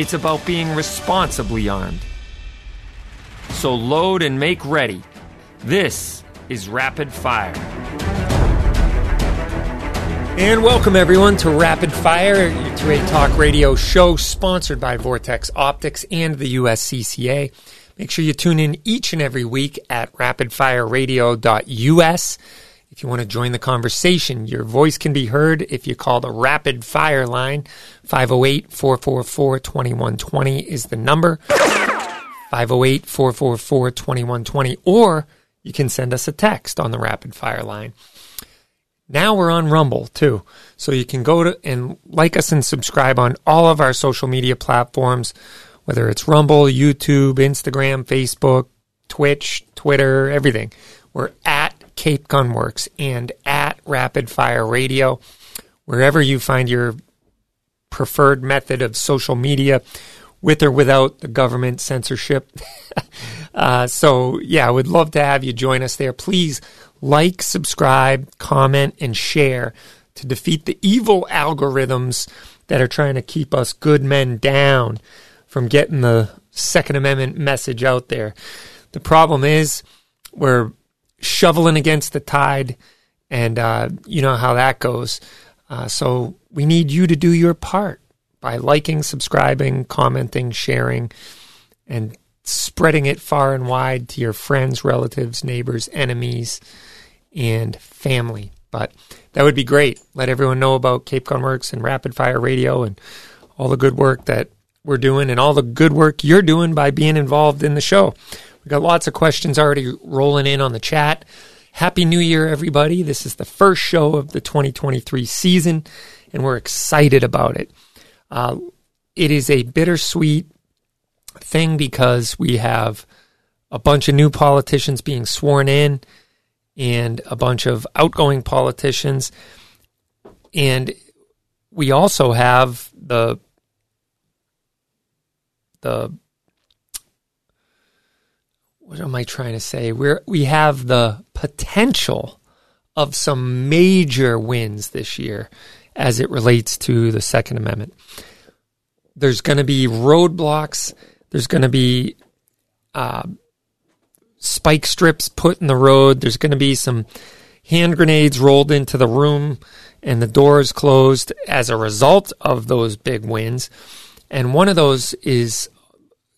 it's about being responsibly armed. So load and make ready. This is Rapid Fire. And welcome everyone to Rapid Fire, your 2 Talk Radio show sponsored by Vortex Optics and the USCCA. Make sure you tune in each and every week at rapidfireradio.us. If you want to join the conversation, your voice can be heard if you call the Rapid Fire line. 508 444 2120 is the number. 508 444 2120. Or you can send us a text on the Rapid Fire line. Now we're on Rumble too. So you can go to and like us and subscribe on all of our social media platforms, whether it's Rumble, YouTube, Instagram, Facebook, Twitch, Twitter, everything. We're at Cape Gunworks and at Rapid Fire Radio. Wherever you find your preferred method of social media, with or without the government censorship. uh, so, yeah, I would love to have you join us there. Please like, subscribe, comment, and share to defeat the evil algorithms that are trying to keep us good men down from getting the Second Amendment message out there. The problem is we're shoveling against the tide, and uh, you know how that goes. Uh, so we need you to do your part by liking, subscribing, commenting, sharing, and spreading it far and wide to your friends, relatives, neighbors, enemies, and family. But that would be great. Let everyone know about Cape Gunworks and Rapid Fire Radio and all the good work that we're doing and all the good work you're doing by being involved in the show. We've got lots of questions already rolling in on the chat. Happy New Year, everybody. This is the first show of the 2023 season, and we're excited about it. Uh, it is a bittersweet thing because we have a bunch of new politicians being sworn in and a bunch of outgoing politicians. And we also have the the what am I trying to say? We're we have the potential of some major wins this year as it relates to the Second Amendment. There's going to be roadblocks. There's going to be uh, spike strips put in the road. There's going to be some hand grenades rolled into the room and the doors closed as a result of those big wins. And one of those is,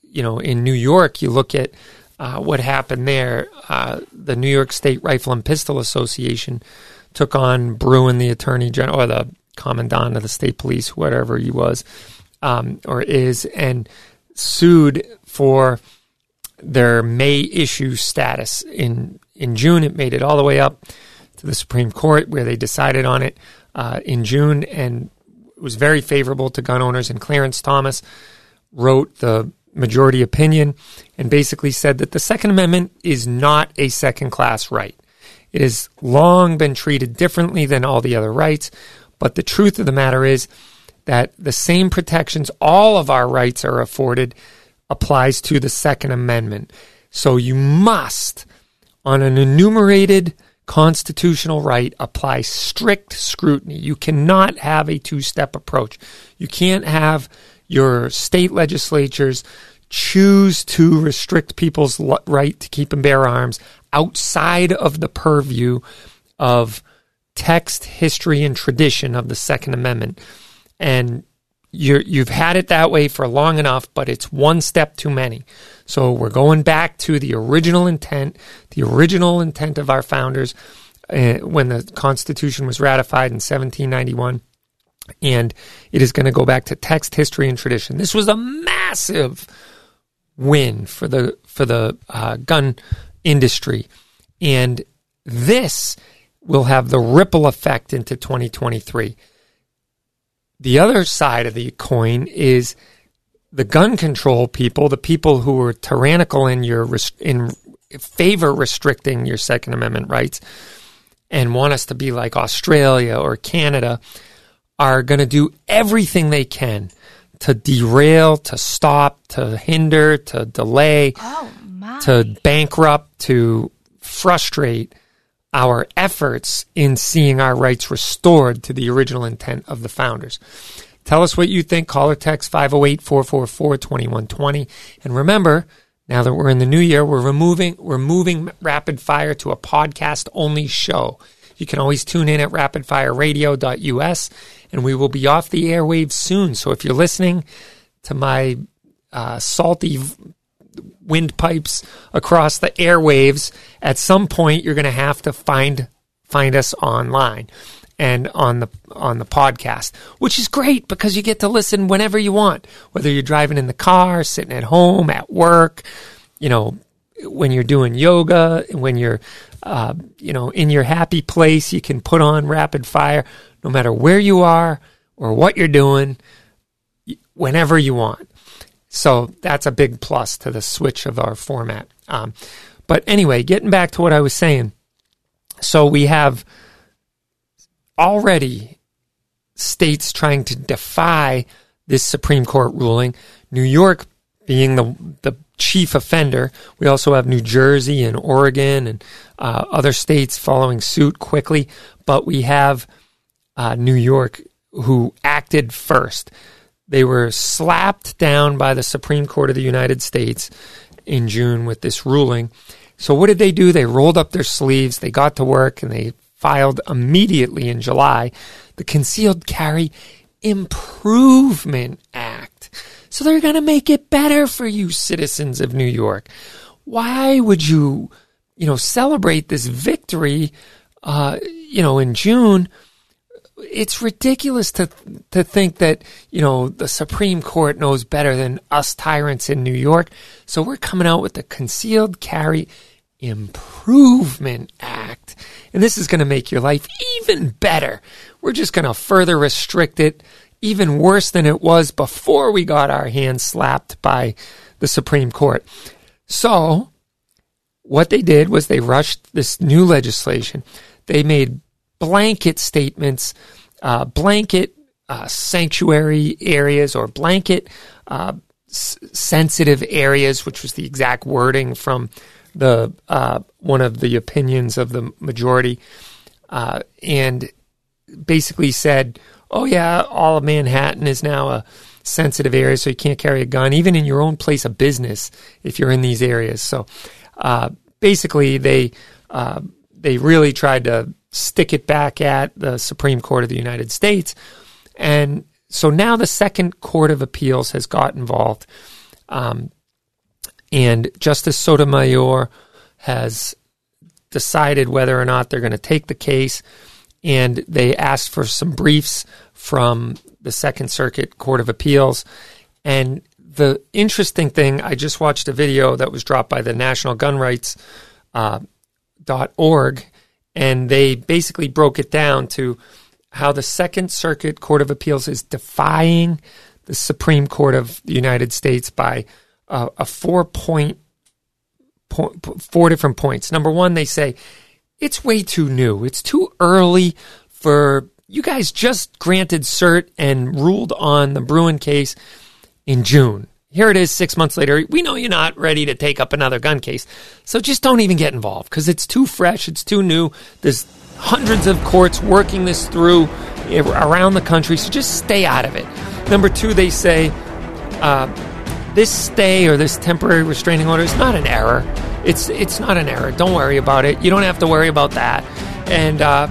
you know, in New York, you look at uh, what happened there. Uh, the New York State Rifle and Pistol Association took on Bruen, the attorney general, or the commandant of the state police, whatever he was um, or is, and sued for their May issue status. In in June, it made it all the way up to the Supreme Court, where they decided on it uh, in June, and it was very favorable to gun owners. And Clarence Thomas wrote the majority opinion and basically said that the Second Amendment is not a second class right. It has long been treated differently than all the other rights, but the truth of the matter is that the same protections all of our rights are afforded applies to the Second Amendment. So you must, on an enumerated constitutional right, apply strict scrutiny. You cannot have a two step approach. You can't have your state legislatures choose to restrict people's right to keep and bear arms outside of the purview of text, history, and tradition of the Second Amendment. And you you've had it that way for long enough, but it's one step too many. So we're going back to the original intent, the original intent of our founders uh, when the Constitution was ratified in 1791 and it is going to go back to text, history, and tradition. This was a massive win for the for the uh, gun industry, and this will have the ripple effect into 2023. The other side of the coin is the gun control people, the people who are tyrannical in your in favor restricting your Second Amendment rights and want us to be like Australia or Canada are going to do everything they can to derail, to stop, to hinder, to delay, Oh, to bankrupt, to frustrate our efforts in seeing our rights restored to the original intent of the founders. Tell us what you think. Call or text 508 444 2120. And remember, now that we're in the new year, we're removing, we're moving rapid fire to a podcast only show. You can always tune in at rapidfireradio.us and we will be off the airwaves soon. So if you're listening to my uh, salty windpipes across the airwaves, at some point you're going to have to find find us online and on the on the podcast, which is great because you get to listen whenever you want, whether you're driving in the car, sitting at home, at work, you know, when you're doing yoga, when you're uh, you know in your happy place, you can put on rapid fire no matter where you are or what you're doing, whenever you want. So that's a big plus to the switch of our format. Um, but anyway, getting back to what I was saying. So we have already states trying to defy this Supreme Court ruling. New York being the the chief offender. We also have New Jersey and Oregon and uh, other states following suit quickly. But we have uh, New York who acted first. They were slapped down by the Supreme Court of the United States in June with this ruling. So, what did they do? They rolled up their sleeves, they got to work, and they filed immediately in July the Concealed Carry Improvement Act. So, they're going to make it better for you, citizens of New York. Why would you, you know, celebrate this victory, uh, you know, in June? It's ridiculous to to think that you know the Supreme Court knows better than us tyrants in New York. So we're coming out with the Concealed Carry Improvement Act, and this is going to make your life even better. We're just going to further restrict it, even worse than it was before we got our hands slapped by the Supreme Court. So what they did was they rushed this new legislation. They made blanket statements, uh, blanket uh, sanctuary areas, or blanket uh, s- sensitive areas, which was the exact wording from the uh, one of the opinions of the majority, uh, and basically said, "Oh yeah, all of Manhattan is now a." sensitive area, so you can't carry a gun, even in your own place of business if you're in these areas. So, uh, basically, they they really tried to stick it back at the Supreme Court of the United States. And so now the Second Court of Appeals has got involved. Um, and Justice Sotomayor has decided whether or not they're going to take the case. And they asked for some briefs from the Second Circuit Court of Appeals. And the interesting thing, I just watched a video that was dropped by the National Gun Rights uh, .org, and they basically broke it down to how the Second Circuit Court of Appeals is defying the Supreme Court of the United States by uh, a four point, point, four different points. Number one, they say it's way too new. It's too early for you guys just granted cert and ruled on the Bruen case in June. Here it is six months later. We know you're not ready to take up another gun case. So just don't even get involved because it's too fresh. It's too new. There's hundreds of courts working this through around the country. So just stay out of it. Number two, they say uh, this stay or this temporary restraining order is not an error. It's, it's not an error. Don't worry about it. You don't have to worry about that. And uh,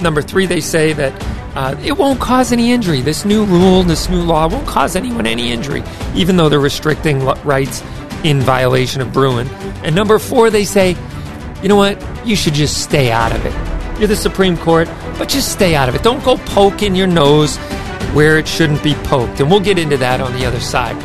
number three, they say that uh, it won't cause any injury. This new rule, this new law won't cause anyone any injury, even though they're restricting rights in violation of Bruen. And number four, they say, you know what? You should just stay out of it. You're the Supreme Court, but just stay out of it. Don't go poking your nose where it shouldn't be poked. And we'll get into that on the other side.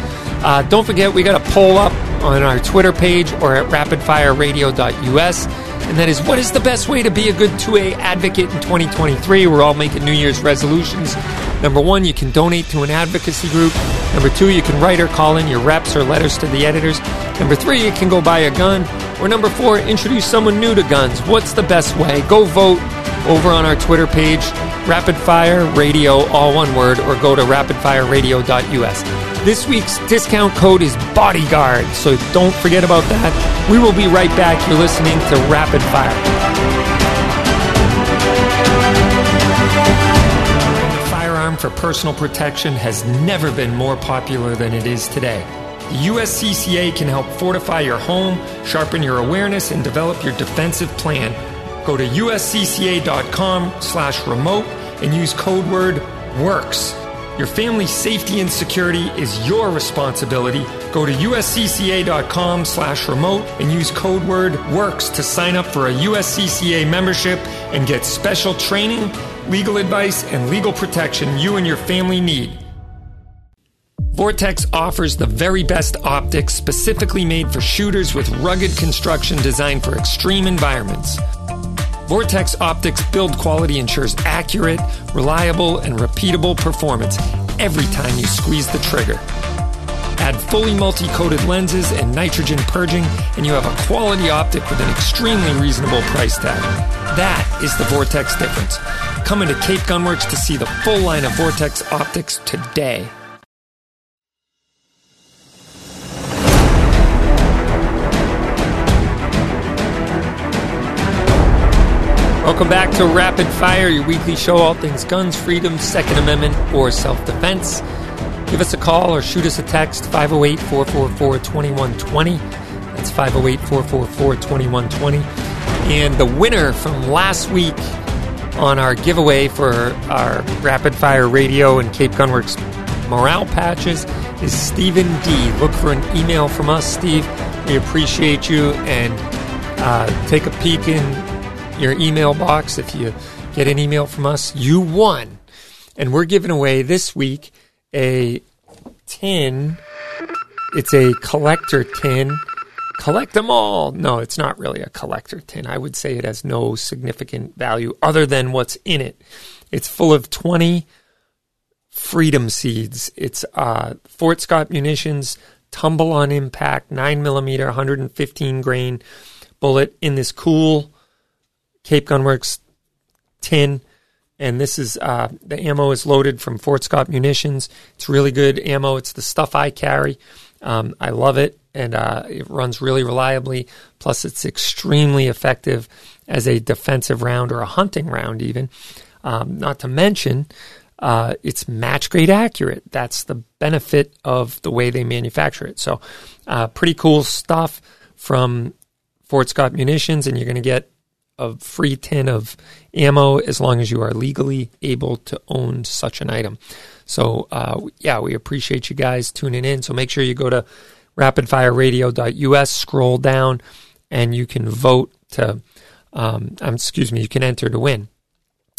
Uh, don't forget, we got a poll up on our Twitter page or at rapidfireradio.us. and that is what is the best way to be a good 2A advocate in 2023? We're all making New Year's resolutions. Number one, you can donate to an advocacy group. Number two, you can write or call in your reps or letters to the editors. Number three, you can go buy a gun. Or number four, introduce someone new to guns. What's the best way? Go vote over on our Twitter page, Rapid Fire Radio, all one word, or go to rapidfireradio.us. This week's discount code is Bodyguard, so don't forget about that. We will be right back. You're listening to Rapid Fire. Firearm for personal protection has never been more popular than it is today. The USCCA can help fortify your home, sharpen your awareness, and develop your defensive plan Go to uscca.com slash remote and use code word WORKS. Your family's safety and security is your responsibility. Go to uscca.com slash remote and use code word WORKS to sign up for a USCCA membership and get special training, legal advice, and legal protection you and your family need. Vortex offers the very best optics specifically made for shooters with rugged construction designed for extreme environments. Vortex Optics build quality ensures accurate, reliable, and repeatable performance every time you squeeze the trigger. Add fully multi coated lenses and nitrogen purging, and you have a quality optic with an extremely reasonable price tag. That is the Vortex difference. Come into Cape Gunworks to see the full line of Vortex optics today. Welcome back to Rapid Fire, your weekly show, all things guns, freedom, Second Amendment, or self defense. Give us a call or shoot us a text, 508 444 2120. That's 508 444 2120. And the winner from last week on our giveaway for our Rapid Fire Radio and Cape Gunworks morale patches is Stephen D. Look for an email from us, Steve. We appreciate you and uh, take a peek in your email box. If you get an email from us, you won. And we're giving away this week a tin. It's a collector tin. Collect them all. No, it's not really a collector tin. I would say it has no significant value other than what's in it. It's full of 20 freedom seeds. It's uh, Fort Scott munitions, tumble on impact, 9 millimeter, 115 grain bullet in this cool Cape Gunworks tin. And this is uh, the ammo is loaded from Fort Scott Munitions. It's really good ammo. It's the stuff I carry. Um, I love it, and uh, it runs really reliably. Plus, it's extremely effective as a defensive round or a hunting round, even. Um, not to mention, uh, it's match grade accurate. That's the benefit of the way they manufacture it. So, uh, pretty cool stuff from Fort Scott Munitions, and you're going to get a free tin of ammo as long as you are legally able to own such an item. So, uh, yeah, we appreciate you guys tuning in. So make sure you go to rapidfireradio.us, scroll down, and you can vote to, um, um, excuse me, you can enter to win.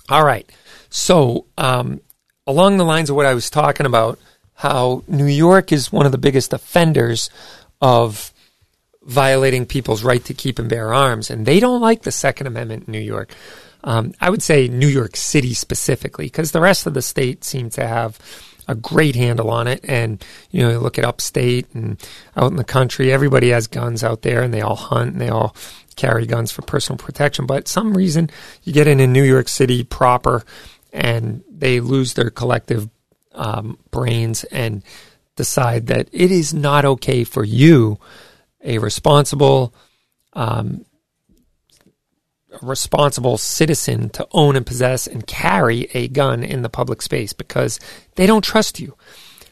All right. So, um, along the lines of what I was talking about, how New York is one of the biggest offenders of violating people's right to keep and bear arms, and they don't like the Second Amendment in New York. Um, I would say New York City specifically, because the rest of the state seems to have a great handle on it. And you know, you look at upstate and out in the country, everybody has guns out there, and they all hunt and they all carry guns for personal protection. But some reason, you get in in New York City proper, and they lose their collective um, brains and decide that it is not okay for you a responsible, um, responsible citizen to own and possess and carry a gun in the public space because they don't trust you.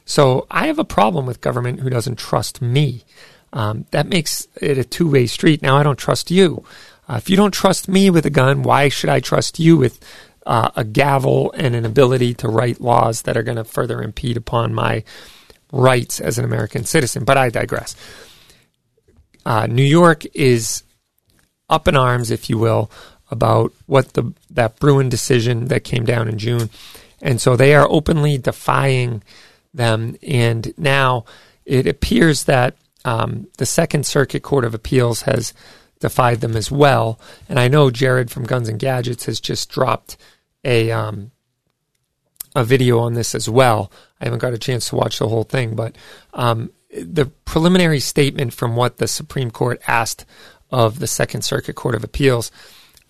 So I have a problem with government who doesn't trust me. Um, that makes it a two way street. Now I don't trust you. Uh, if you don't trust me with a gun, why should I trust you with uh, a gavel and an ability to write laws that are going to further impede upon my rights as an American citizen? But I digress. Uh, New York is up in arms, if you will, about what the that Bruen decision that came down in June, and so they are openly defying them. And now it appears that um, the Second Circuit Court of Appeals has defied them as well. And I know Jared from Guns and Gadgets has just dropped a um, a video on this as well. I haven't got a chance to watch the whole thing, but um, the preliminary statement from what the Supreme Court asked of the Second Circuit Court of Appeals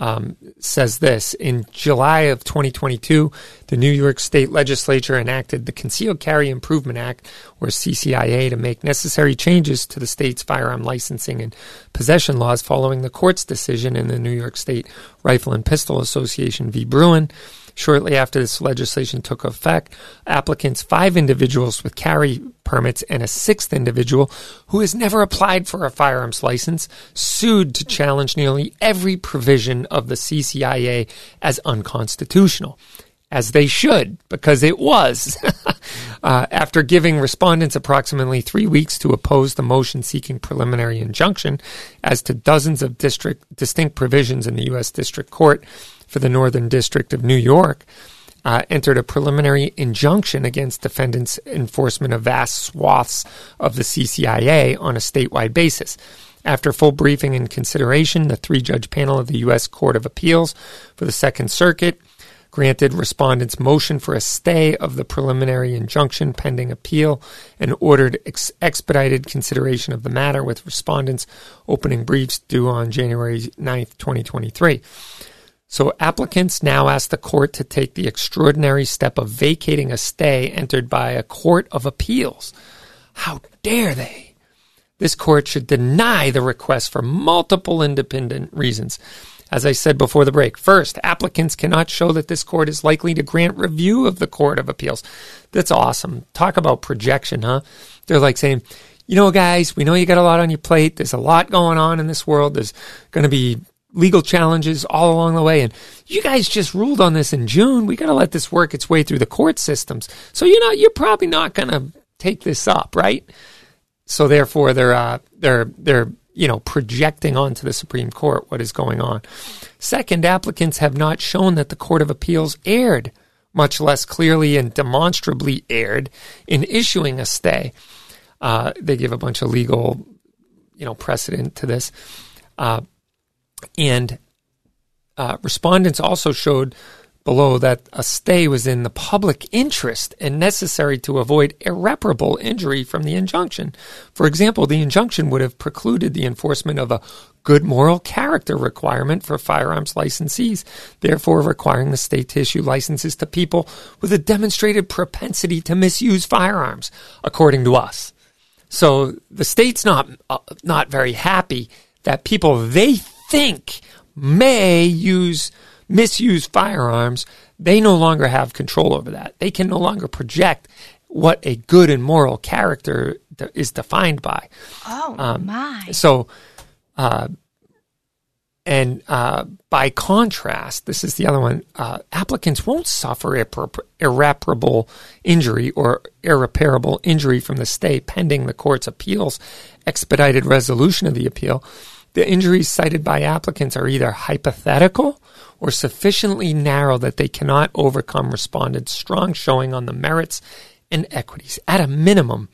um, says this In July of 2022, the New York State Legislature enacted the Concealed Carry Improvement Act, or CCIA, to make necessary changes to the state's firearm licensing and possession laws following the court's decision in the New York State Rifle and Pistol Association v. Bruen Shortly after this legislation took effect, applicants, five individuals with carry permits and a sixth individual who has never applied for a firearms license, sued to challenge nearly every provision of the CCIA as unconstitutional as they should, because it was. uh, after giving respondents approximately three weeks to oppose the motion seeking preliminary injunction as to dozens of district distinct provisions in the U.S. District Court, for the Northern District of New York uh, entered a preliminary injunction against defendants' enforcement of vast swaths of the CCIA on a statewide basis. After full briefing and consideration, the three judge panel of the U.S. Court of Appeals for the Second Circuit granted respondents' motion for a stay of the preliminary injunction pending appeal and ordered ex- expedited consideration of the matter with respondents' opening briefs due on January 9th, 2023. So applicants now ask the court to take the extraordinary step of vacating a stay entered by a court of appeals. How dare they? This court should deny the request for multiple independent reasons. As I said before the break, first, applicants cannot show that this court is likely to grant review of the Court of Appeals. That's awesome. Talk about projection, huh? They're like saying, you know, guys, we know you got a lot on your plate. There's a lot going on in this world. There's going to be legal challenges all along the way. And you guys just ruled on this in June. We got to let this work its way through the court systems. So you know you're probably not going to take this up, right? So therefore, they're uh, they're they're you know projecting onto the Supreme Court what is going on. Second, applicants have not shown that the Court of Appeals erred, much less clearly and demonstrably erred in issuing a stay. Uh, they give a bunch of legal, you know, precedent to this. Uh, and uh, respondents also showed below that a stay was in the public interest and necessary to avoid irreparable injury from the injunction. For example, the injunction would have precluded the enforcement of a good moral character requirement for firearms licensees, therefore requiring the state to issue licenses to people with a demonstrated propensity to misuse firearms, according to us. So the state's not uh, not very happy that people they think may use misuse firearms, they no longer have control over that. They can no longer project what a good and moral character is defined by. Oh um, my! So, uh, and uh, by contrast, this is the other one. Uh, applicants won't suffer irreparable injury or irreparable injury from the stay pending the court's appeals expedited resolution of the appeal the injuries cited by applicants are either hypothetical or sufficiently narrow that they cannot overcome respondents' strong showing on the merits and equities. At a minimum,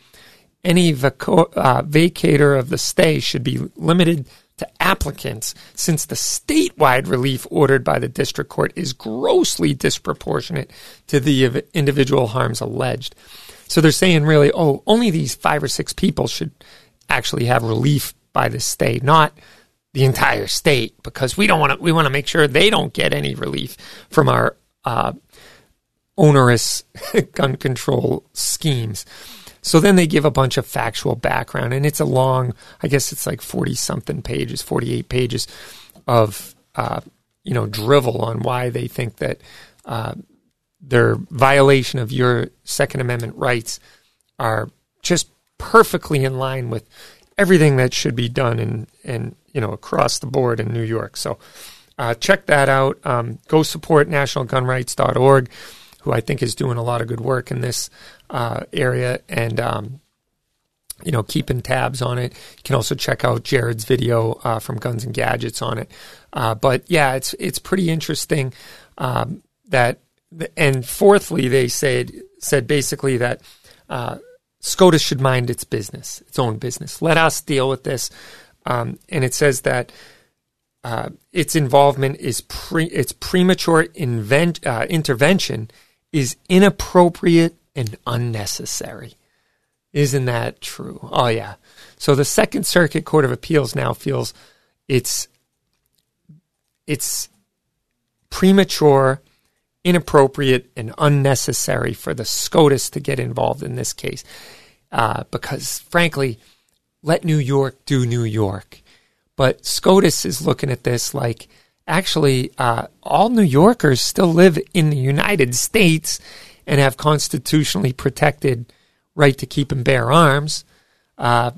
any uh, vacatur of the stay should be limited to applicants since the statewide relief ordered by the district court is grossly disproportionate to the individual harms alleged. So they're saying really, oh, only these five or six people should actually have relief by the state, not the entire state, because we don't want to. We want to make sure they don't get any relief from our uh, onerous gun control schemes. So then they give a bunch of factual background, and it's a long. I guess it's like forty something pages, forty eight pages of uh, you know drivel on why they think that uh, their violation of your Second Amendment rights are just perfectly in line with everything that should be done in, in you know across the board in New York. So uh, check that out. Um, go support nationalgunrights.org, who I think is doing a lot of good work in this uh, area, and um, you know keeping tabs on it. You can also check out Jared's video uh, from Guns and Gadgets on it. Uh, but yeah, it's it's pretty interesting um, that. And fourthly, they said said basically that uh, SCOTUS should mind its business, its own business. Let us deal with this. Um, and it says that uh, its involvement is pre, its premature invent, uh, intervention is inappropriate and unnecessary. Isn't that true? Oh yeah. So the Second Circuit Court of Appeals now feels it's it's premature, inappropriate, and unnecessary for the SCOTUS to get involved in this case. Uh, because frankly, let New York do New York. But SCOTUS is looking at this like actually, uh, all New Yorkers still live in the United States and have constitutionally protected right to keep and bear arms. Uh,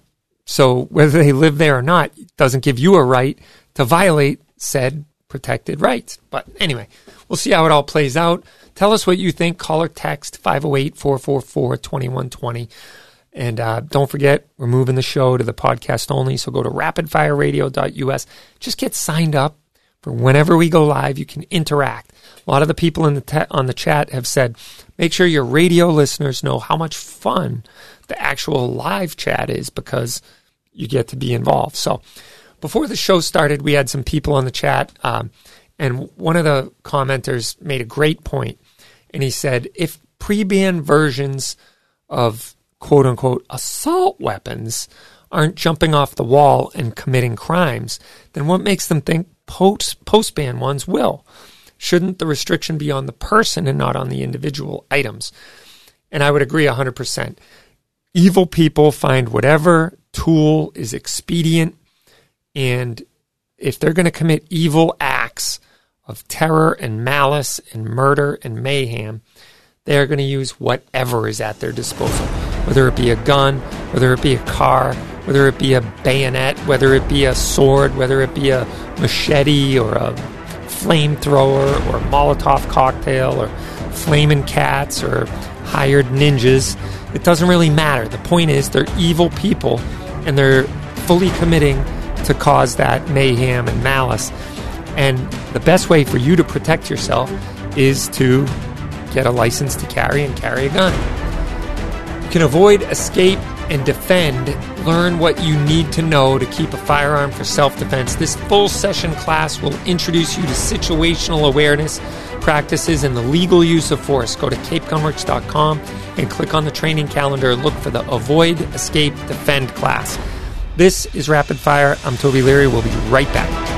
so whether they live there or not doesn't give you a right to violate said protected rights. But anyway, we'll see how it all plays out. Tell us what you think. Call or text 508 444 2120. And uh, don't forget, we're moving the show to the podcast only. So go to rapidfireradio.us. Just get signed up for whenever we go live. You can interact. A lot of the people in the te- on the chat have said, make sure your radio listeners know how much fun the actual live chat is because you get to be involved. So before the show started, we had some people on the chat, um, and one of the commenters made a great point, and he said, if pre-ban versions of quote unquote assault weapons aren't jumping off the wall and committing crimes, then what makes them think post post ban ones will? Shouldn't the restriction be on the person and not on the individual items? And I would agree 100%. Evil people find whatever tool is expedient, and if they're going to commit evil acts of terror and malice and murder and mayhem, they are going to use whatever is at their disposal whether it be a gun, whether it be a car, whether it be a bayonet, whether it be a sword, whether it be a machete or a flamethrower or a Molotov cocktail or flaming cats or hired ninjas. It doesn't really matter. The point is, they're evil people and they're fully committing to cause that mayhem and malice. And the best way for you to protect yourself is to get a license to carry and carry a gun. Can avoid, escape, and defend. Learn what you need to know to keep a firearm for self defense. This full session class will introduce you to situational awareness practices and the legal use of force. Go to capegunworks.com and click on the training calendar. Look for the Avoid, Escape, Defend class. This is Rapid Fire. I'm Toby Leary. We'll be right back.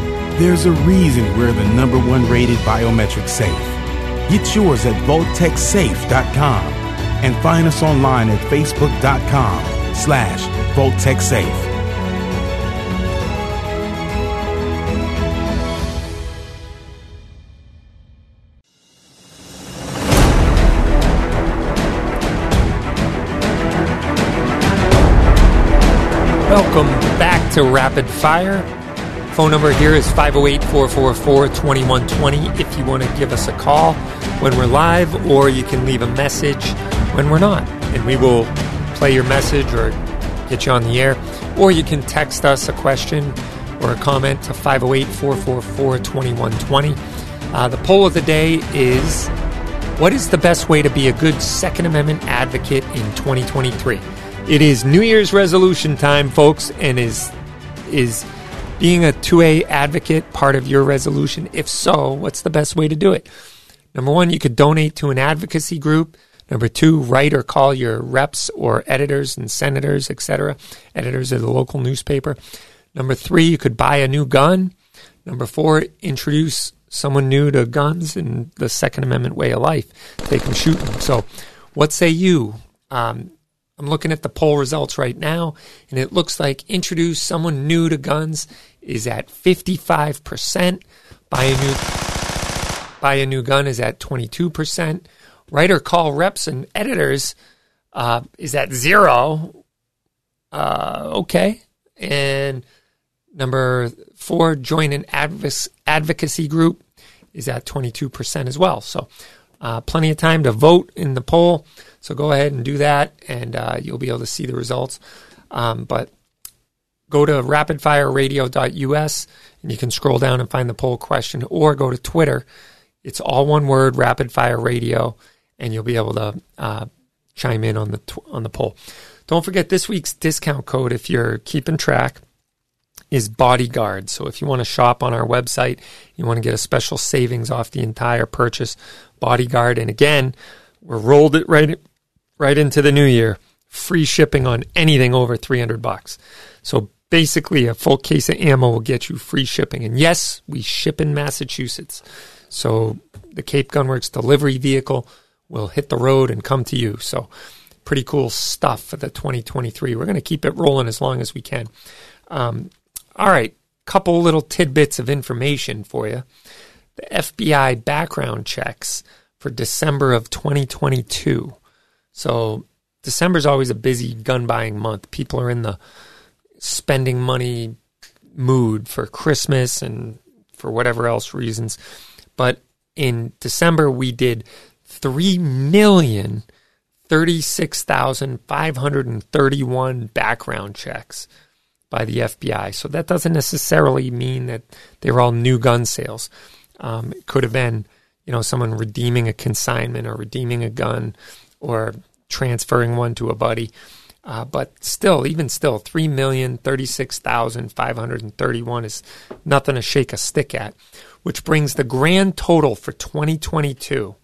There's a reason we're the number one rated biometric safe. Get yours at VaultekSafe.com and find us online at Facebook.com slash VaultecSafe. Welcome back to Rapid Fire. Phone number here is 508 444 2120 if you want to give us a call when we're live, or you can leave a message when we're not. And we will play your message or get you on the air. Or you can text us a question or a comment to 508 444 2120. Uh, the poll of the day is What is the best way to be a good Second Amendment advocate in 2023? It is New Year's resolution time, folks, and is is being a 2A advocate part of your resolution? If so, what's the best way to do it? Number one, you could donate to an advocacy group. Number two, write or call your reps or editors and senators, etc., editors of the local newspaper. Number three, you could buy a new gun. Number four, introduce someone new to guns and the Second Amendment way of life. They can shoot them. So, what say you? Um, I'm looking at the poll results right now, and it looks like introduce someone new to guns is at 55%. Buy a new buy a new gun is at 22%. Write or call reps and editors uh, is at zero. Uh, okay, and Number four, join an advocacy group is at 22% as well. So, uh, plenty of time to vote in the poll. So, go ahead and do that, and uh, you'll be able to see the results. Um, but go to rapidfireradio.us and you can scroll down and find the poll question, or go to Twitter. It's all one word, Rapid Fire Radio, and you'll be able to uh, chime in on the tw- on the poll. Don't forget this week's discount code if you're keeping track is Bodyguard. So if you want to shop on our website, you want to get a special savings off the entire purchase, Bodyguard. And again, we're rolled it right right into the new year. Free shipping on anything over 300 bucks. So basically a full case of ammo will get you free shipping. And yes, we ship in Massachusetts. So the Cape Gunworks delivery vehicle will hit the road and come to you. So pretty cool stuff for the 2023. We're going to keep it rolling as long as we can. Um, all right, couple little tidbits of information for you. FBI background checks for December of 2022. So December is always a busy gun buying month. People are in the spending money mood for Christmas and for whatever else reasons. But in December, we did 3 million 36,531 background checks by the FBI. So that doesn't necessarily mean that they were all new gun sales. Um, it could have been, you know, someone redeeming a consignment or redeeming a gun or transferring one to a buddy. Uh, but still, even still, three million thirty-six thousand five hundred and thirty-one is nothing to shake a stick at, which brings the grand total for 2022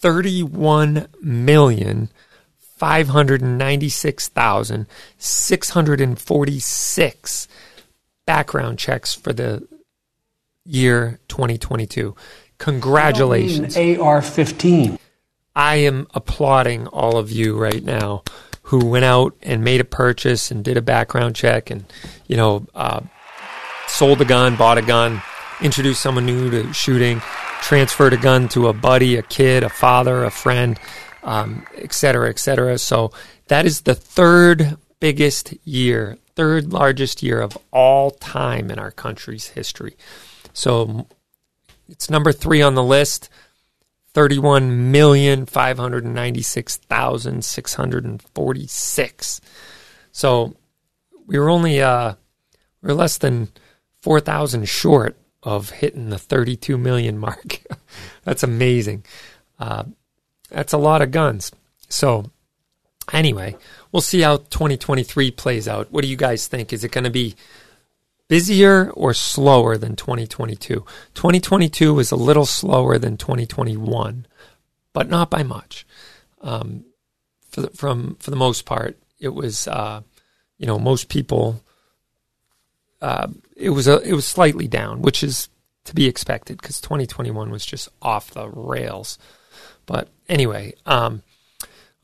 31 million 596,646 background checks for the year 2022. Congratulations. AR 15. I am applauding all of you right now who went out and made a purchase and did a background check and, you know, uh, sold a gun, bought a gun, introduced someone new to shooting, transferred a gun to a buddy, a kid, a father, a friend um, et cetera, et cetera. So that is the third biggest year, third largest year of all time in our country's history. So it's number three on the list. 31,596,646. So we were only uh, we are less than 4,000 short of hitting the 32 million mark. That's amazing. Uh, that's a lot of guns. So, anyway, we'll see how 2023 plays out. What do you guys think? Is it going to be busier or slower than 2022? 2022 was a little slower than 2021, but not by much. Um, for the, from for the most part, it was uh, you know most people. Uh, it was a it was slightly down, which is to be expected because 2021 was just off the rails. But anyway, um,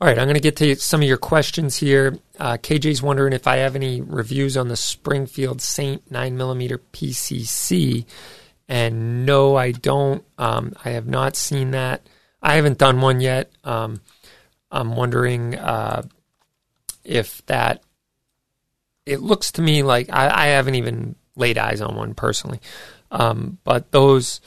all right, I'm going to get to some of your questions here. Uh, KJ's wondering if I have any reviews on the Springfield Saint 9mm PCC. And no, I don't. Um, I have not seen that. I haven't done one yet. Um, I'm wondering uh, if that. It looks to me like I, I, haven't even laid eyes on one personally. Um, but those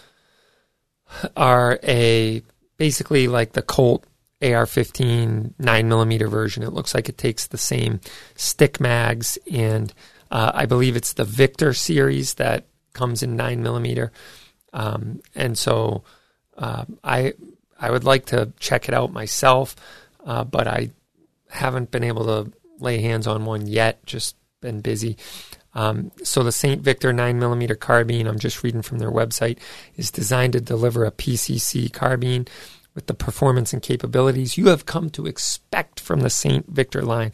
are a basically like the Colt AR-15 nine millimeter version. It looks like it takes the same stick mags, and uh, I believe it's the Victor series that comes in nine millimeter. Um, and so uh, I I would like to check it out myself, uh, but I haven't been able to lay hands on one yet. Just been busy. Um, so the St. Victor 9mm carbine, I'm just reading from their website, is designed to deliver a PCC carbine with the performance and capabilities you have come to expect from the St. Victor line.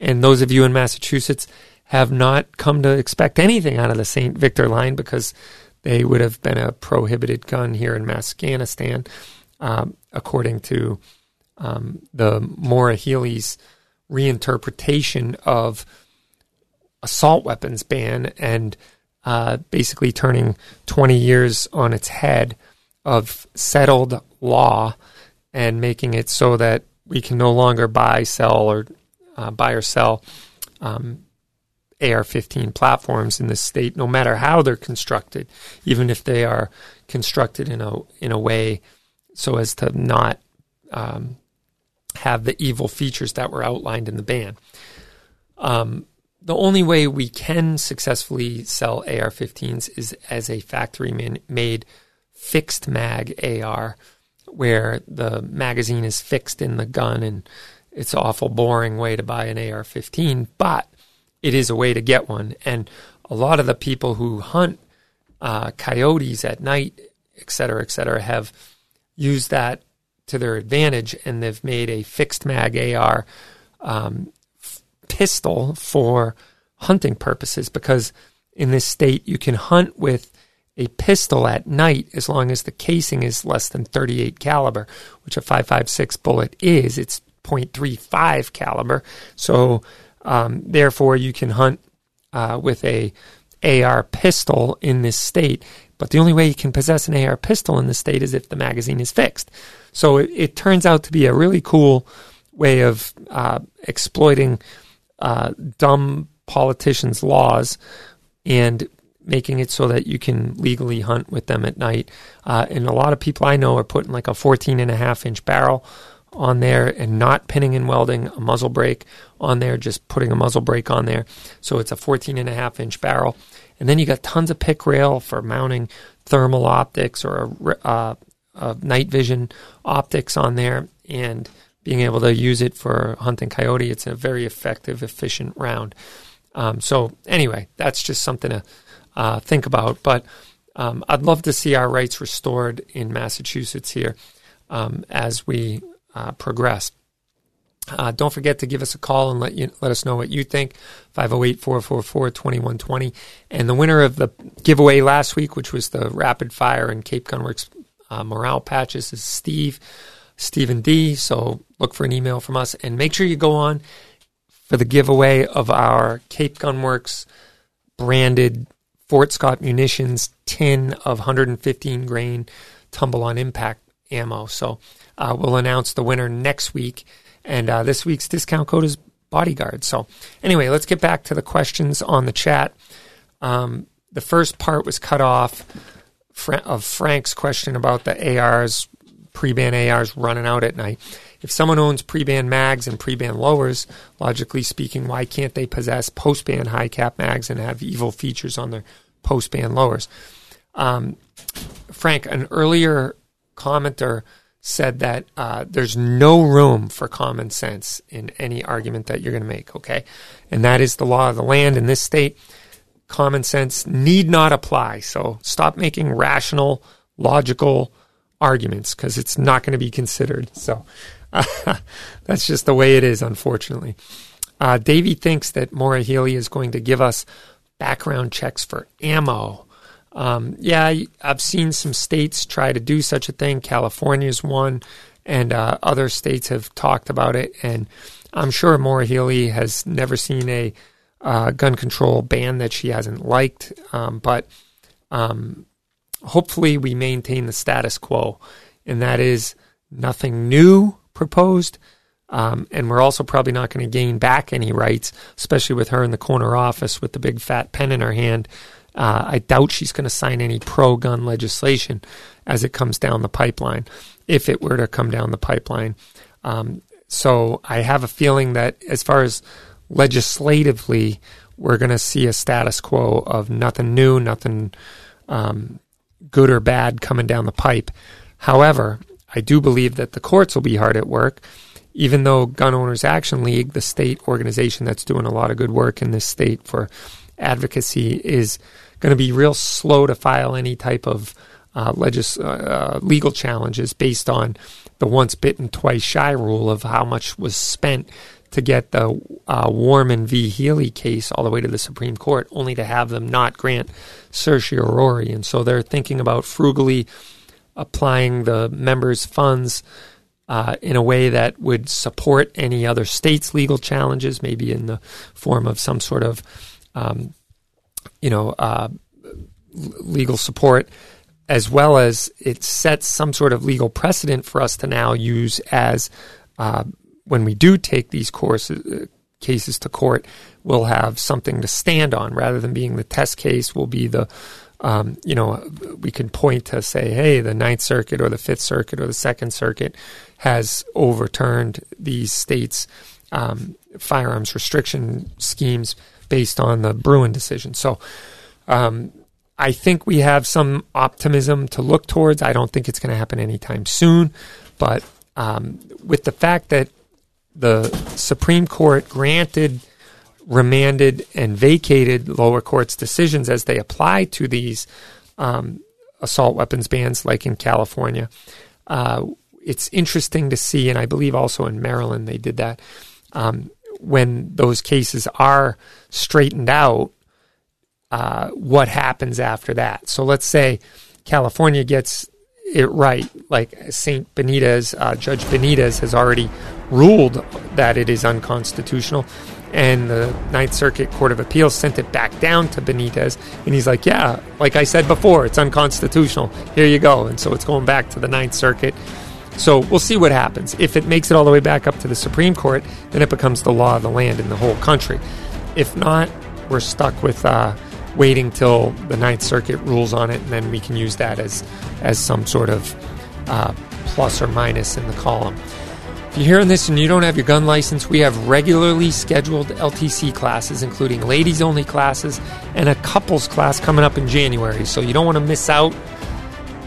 And those of you in Massachusetts have not come to expect anything out of the St. Victor line because they would have been a prohibited gun here in Afghanistan, um, according to um, the Maura Healey's reinterpretation of assault weapons ban and uh, basically turning 20 years on its head of settled law and making it so that we can no longer buy, sell, or uh, buy or sell um, AR-15 platforms in this state, no matter how they're constructed, even if they are constructed in a in a way so as to not um, have the evil features that were outlined in the ban. Um, the only way we can successfully sell AR-15s is as a factory man- made fixed mag AR, where the magazine is fixed in the gun, and it's an awful boring way to buy an AR-15, but it is a way to get one. And a lot of the people who hunt uh, coyotes at night, et cetera, et cetera, have used that to their advantage, and they've made a fixed mag AR um, f- pistol for hunting purposes. Because in this state, you can hunt with a pistol at night as long as the casing is less than 38 caliber, which a 5.56 bullet is. It's 0.35 caliber, so um, therefore you can hunt uh, with a AR pistol in this state. But the only way you can possess an AR pistol in this state is if the magazine is fixed. So it, it turns out to be a really cool way of uh, exploiting uh, dumb politicians' laws and making it so that you can legally hunt with them at night. Uh, and a lot of people I know are putting like a 14 and a half inch barrel on there and not pinning and welding a muzzle brake on there, just putting a muzzle brake on there. So it's a 14 and a half inch barrel. And then you got tons of pic rail for mounting thermal optics or a, uh, of night vision optics on there and being able to use it for hunting coyote. It's a very effective, efficient round. Um, so anyway, that's just something to uh, think about. But um, I'd love to see our rights restored in Massachusetts here um, as we uh, progress. Uh, don't forget to give us a call and let you let us know what you think. 508-444-2120. And the winner of the giveaway last week, which was the Rapid Fire and Cape Gunworks uh, morale patches is Steve, Stephen D. So look for an email from us and make sure you go on for the giveaway of our Cape Gunworks branded Fort Scott munitions tin of 115 grain tumble on impact ammo. So uh, we'll announce the winner next week. And uh, this week's discount code is bodyguard. So anyway, let's get back to the questions on the chat. Um, the first part was cut off of Frank's question about the ARs, pre-ban ARs running out at night. If someone owns pre-ban mags and pre-ban lowers, logically speaking, why can't they possess post-ban high cap mags and have evil features on their post-ban lowers? Um, Frank, an earlier commenter said that uh, there's no room for common sense in any argument that you're going to make, okay? And that is the law of the land in this state common sense need not apply. So stop making rational, logical arguments because it's not going to be considered. So that's just the way it is, unfortunately. Uh, Davey thinks that Maura Healey is going to give us background checks for ammo. Um, yeah, I've seen some states try to do such a thing. California's one, and uh, other states have talked about it. And I'm sure Maura Healey has never seen a uh, gun control ban that she hasn't liked. Um, but um, hopefully, we maintain the status quo, and that is nothing new proposed. Um, and we're also probably not going to gain back any rights, especially with her in the corner office with the big fat pen in her hand. Uh, I doubt she's going to sign any pro gun legislation as it comes down the pipeline, if it were to come down the pipeline. Um, so I have a feeling that as far as legislatively, we're going to see a status quo of nothing new, nothing um, good or bad coming down the pipe. However, I do believe that the courts will be hard at work, even though Gun Owners Action League, the state organization that's doing a lot of good work in this state for advocacy is going to be real slow to file any type of uh, legis- uh, legal challenges based on the once bitten, twice shy rule of how much was spent to get the uh, Worman v. Healey case all the way to the Supreme Court, only to have them not grant certiorari. And so they're thinking about frugally applying the members' funds uh, in a way that would support any other state's legal challenges, maybe in the form of some sort of, um, you know, uh, legal support, as well as it sets some sort of legal precedent for us to now use as uh, when we do take these courses uh, cases to court, we'll have something to stand on rather than being the test case. we'll be the um, you know, we can point to say, hey, the Ninth Circuit or the Fifth Circuit or the Second Circuit has overturned these states' um, firearms restriction schemes based on the Bruen decision. So um, I think we have some optimism to look towards. I don't think it's going to happen anytime soon, but um, with the fact that the Supreme Court granted, remanded, and vacated lower courts' decisions as they apply to these um, assault weapons bans, like in California. Uh, it's interesting to see, and I believe also in Maryland they did that. Um, when those cases are straightened out, uh, what happens after that? So let's say California gets it right, like Saint Benitez, uh, Judge Benitez has already ruled that it is unconstitutional. And the Ninth Circuit Court of Appeals sent it back down to Benitez. And he's like, Yeah, like I said before, it's unconstitutional. Here you go. And so it's going back to the Ninth Circuit. So we'll see what happens. If it makes it all the way back up to the Supreme Court, then it becomes the law of the land in the whole country. If not, we're stuck with uh, waiting till the Ninth Circuit rules on it, and then we can use that as as some sort of uh, plus or minus in the column. If you're hearing this and you don't have your gun license, we have regularly scheduled LTC classes, including ladies only classes and a couples class coming up in January. So you don't want to miss out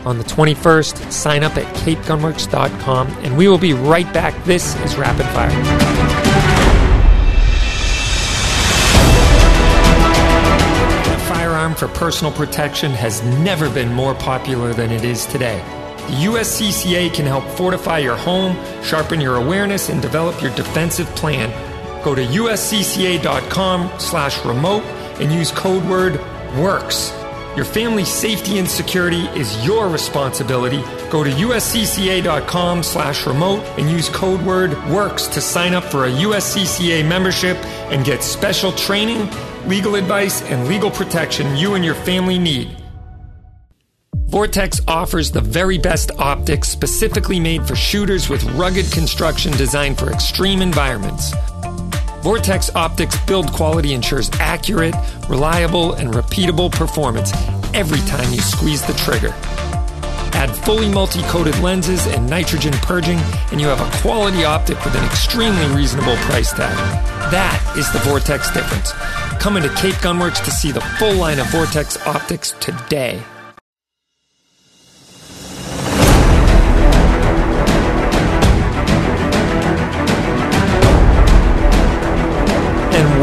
on the 21st. Sign up at capegunworks.com and we will be right back. This is Rapid Fire. For personal protection has never been more popular than it is today. The USCCA can help fortify your home, sharpen your awareness, and develop your defensive plan. Go to uscca.com slash remote and use code word WORKS. Your family's safety and security is your responsibility. Go to uscca.com slash remote and use code word WORKS to sign up for a USCCA membership and get special training, legal advice, and legal protection you and your family need. Vortex offers the very best optics specifically made for shooters with rugged construction designed for extreme environments. Vortex Optics build quality ensures accurate, reliable, and repeatable performance every time you squeeze the trigger. Add fully multi coated lenses and nitrogen purging, and you have a quality optic with an extremely reasonable price tag. That is the Vortex difference. Come into Cape Gunworks to see the full line of Vortex optics today.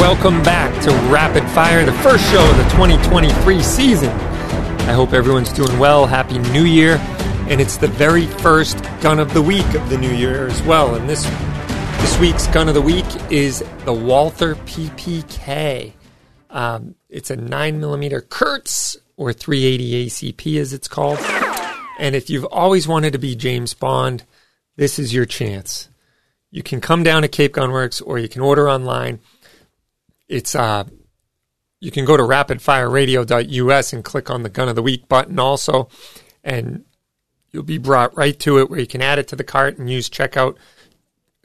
Welcome back to Rapid Fire, the first show of the 2023 season. I hope everyone's doing well. Happy New Year. And it's the very first gun of the week of the new year as well. And this this week's gun of the week is the Walther PPK. Um, it's a 9mm Kurz or 380 ACP as it's called. And if you've always wanted to be James Bond, this is your chance. You can come down to Cape Gunworks or you can order online it's uh, you can go to rapidfireradio.us and click on the gun of the week button also, and you'll be brought right to it where you can add it to the cart and use checkout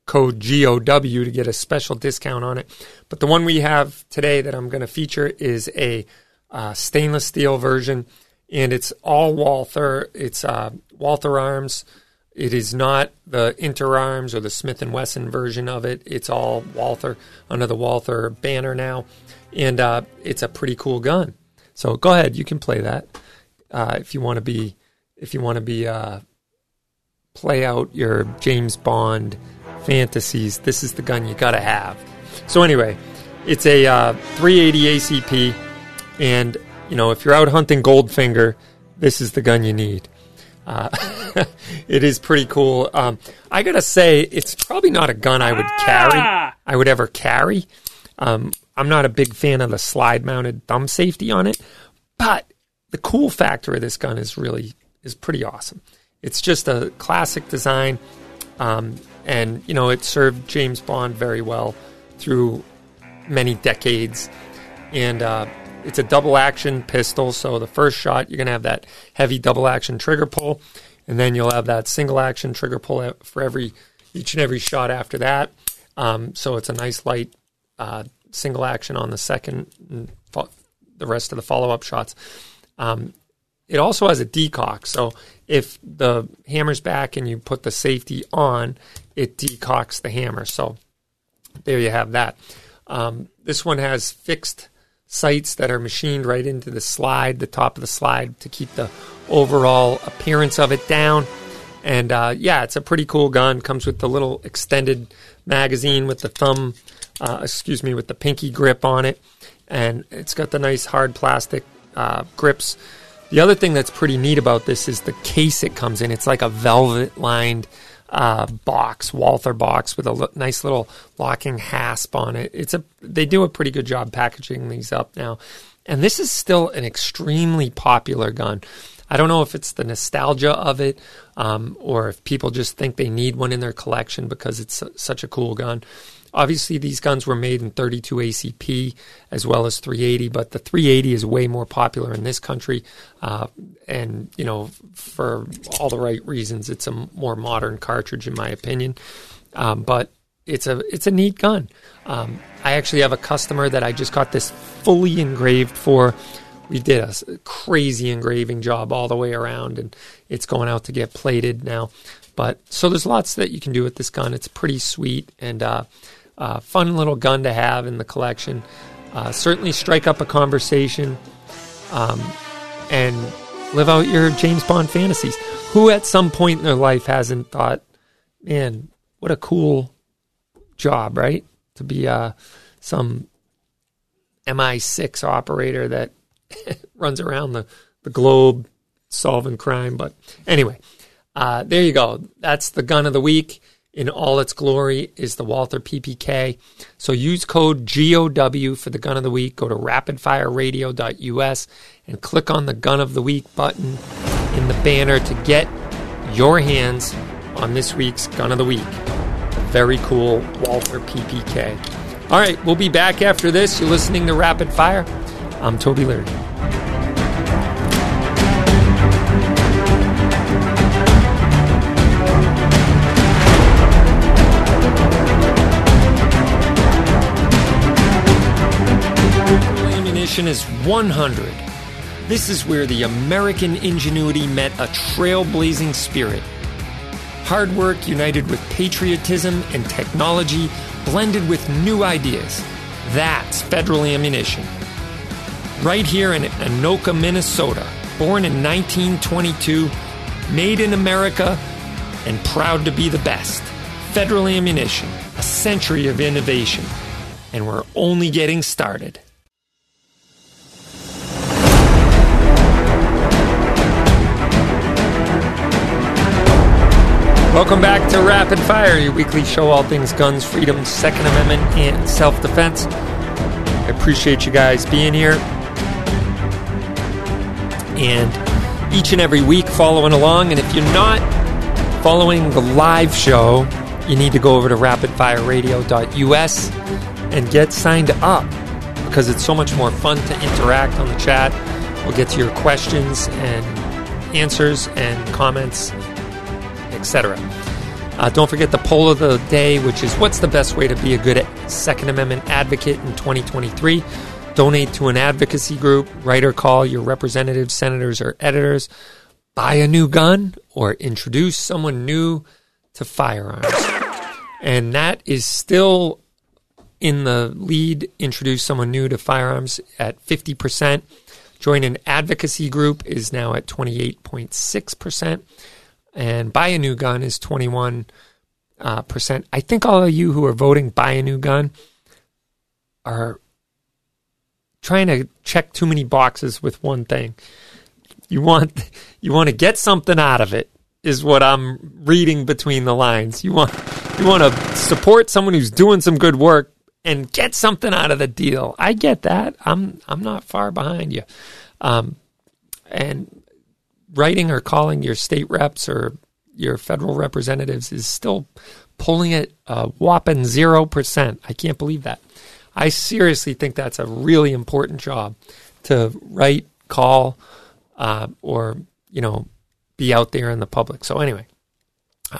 code GOW to get a special discount on it. But the one we have today that I'm going to feature is a uh, stainless steel version, and it's all Walther. It's uh, Walther Arms. It is not the Interarms or the Smith and Wesson version of it. It's all Walther under the Walther banner now, and uh, it's a pretty cool gun. So go ahead, you can play that uh, if you want to be if you want to be uh, play out your James Bond fantasies. This is the gun you got to have. So anyway, it's a uh, 380 ACP And, you know, if you're out hunting Goldfinger, this is the gun you need. Uh, it is pretty cool. Um, I gotta say, it's probably not a gun I would carry. I would ever carry. Um, I'm not a big fan of the slide mounted thumb safety on it, but the cool factor of this gun is really is pretty awesome. It's just a classic design, um, and you know it served James Bond very well through many decades, and uh, it's a double action pistol. So the first shot you're gonna have that heavy double action trigger pull, and then you'll have that single action trigger pull for every each and every shot after that. Um, so it's a nice light uh, single action on the second, fo- the rest of the follow up shots. Um, it also has a decock, so if the hammer's back and you put the safety on, it decocks the hammer. So there you have that. Um, this one has fixed sights that are machined right into the slide, the top of the slide, to keep the overall appearance of it down. And uh, yeah, it's a pretty cool gun. Comes with the little extended magazine with the thumb, uh, excuse me, with the pinky grip on it, and it's got the nice hard plastic uh, grips. The other thing that's pretty neat about this is the case it comes in. It's like a velvet lined uh, box, Walther box with a l- nice little locking hasp on it. It's a they do a pretty good job packaging these up now, and this is still an extremely popular gun. I don't know if it's the nostalgia of it, um, or if people just think they need one in their collection because it's such a cool gun. Obviously, these guns were made in 32 ACP as well as 380, but the 380 is way more popular in this country, uh, and you know for all the right reasons. It's a more modern cartridge, in my opinion, um, but it's a it's a neat gun. Um, I actually have a customer that I just got this fully engraved for. We did a crazy engraving job all the way around, and it's going out to get plated now. But so there's lots that you can do with this gun. It's pretty sweet, and uh, uh, fun little gun to have in the collection. Uh, certainly strike up a conversation um, and live out your James Bond fantasies. Who at some point in their life hasn't thought, man, what a cool job, right? To be uh, some MI6 operator that runs around the, the globe solving crime. But anyway, uh, there you go. That's the gun of the week in all its glory is the Walther PPK. So use code GOW for the gun of the week. Go to rapidfireradio.us and click on the gun of the week button in the banner to get your hands on this week's gun of the week. Very cool Walther PPK. All right, we'll be back after this. You're listening to Rapid Fire. I'm Toby Leary. Ammunition is 100. This is where the American ingenuity met a trailblazing spirit. Hard work united with patriotism and technology blended with new ideas. That's Federal Ammunition. Right here in Anoka, Minnesota, born in 1922, made in America, and proud to be the best. Federal Ammunition, a century of innovation. And we're only getting started. Welcome back to Rapid Fire, your weekly show all things guns, freedom, Second Amendment, and self defense. I appreciate you guys being here. And each and every week following along. And if you're not following the live show, you need to go over to rapidfireradio.us and get signed up because it's so much more fun to interact on the chat. We'll get to your questions and answers and comments etc. Uh, don't forget the poll of the day, which is what's the best way to be a good Second Amendment advocate in 2023? Donate to an advocacy group, write or call your representatives, senators, or editors, buy a new gun, or introduce someone new to firearms. And that is still in the lead, introduce someone new to firearms at 50%. Join an advocacy group is now at 28.6% and buy a new gun is 21 uh, percent. I think all of you who are voting buy a new gun are trying to check too many boxes with one thing. You want you want to get something out of it is what I'm reading between the lines. You want you want to support someone who's doing some good work and get something out of the deal. I get that. I'm I'm not far behind you. Um, and writing or calling your state reps or your federal representatives is still pulling it a whopping zero percent. I can't believe that. I seriously think that's a really important job to write, call, uh, or you know, be out there in the public. So anyway,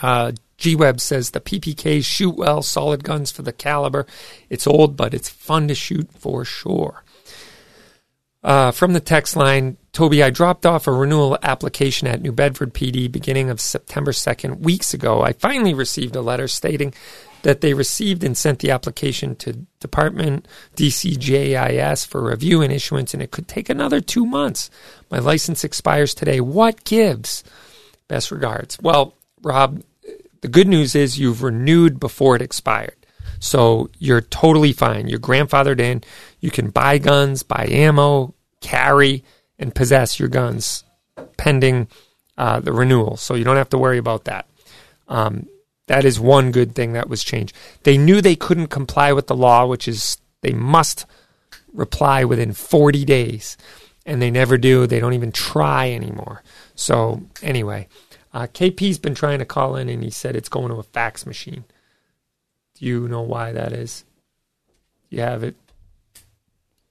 uh, G Web says the PPKs shoot well, solid guns for the caliber. It's old, but it's fun to shoot for sure. Uh, from the text line, Toby, I dropped off a renewal application at New Bedford PD beginning of September 2nd, weeks ago. I finally received a letter stating that they received and sent the application to Department DCJIS for review and issuance, and it could take another two months. My license expires today. What gives? Best regards. Well, Rob, the good news is you've renewed before it expired. So you're totally fine. You're grandfathered in. You can buy guns, buy ammo, carry, and possess your guns pending uh, the renewal. So you don't have to worry about that. Um, that is one good thing that was changed. They knew they couldn't comply with the law, which is they must reply within 40 days. And they never do. They don't even try anymore. So, anyway, uh, KP's been trying to call in and he said it's going to a fax machine. Do you know why that is? You have it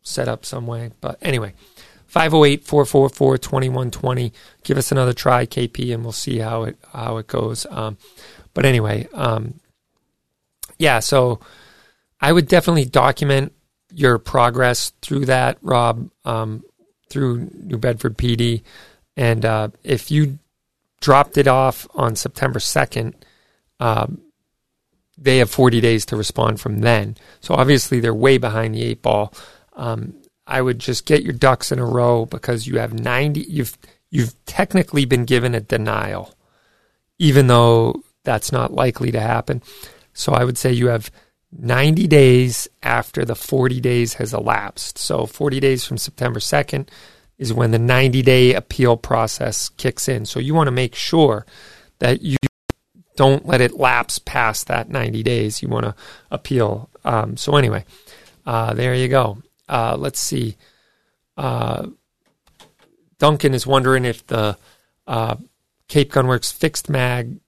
set up some way. But anyway, 508 444 2120. Give us another try, KP, and we'll see how it how it goes. Um, but anyway, um, yeah, so I would definitely document your progress through that, Rob, um, through New Bedford PD. And uh, if you dropped it off on September 2nd, um, they have 40 days to respond from then. So obviously they're way behind the eight ball. Um, I would just get your ducks in a row because you have 90 you've you've technically been given a denial even though that's not likely to happen. So I would say you have 90 days after the 40 days has elapsed. So 40 days from September 2nd is when the 90 day appeal process kicks in. So you want to make sure that you don't let it lapse past that 90 days. You want to appeal. Um, so, anyway, uh, there you go. Uh, let's see. Uh, Duncan is wondering if the uh, Cape Gunworks fixed mag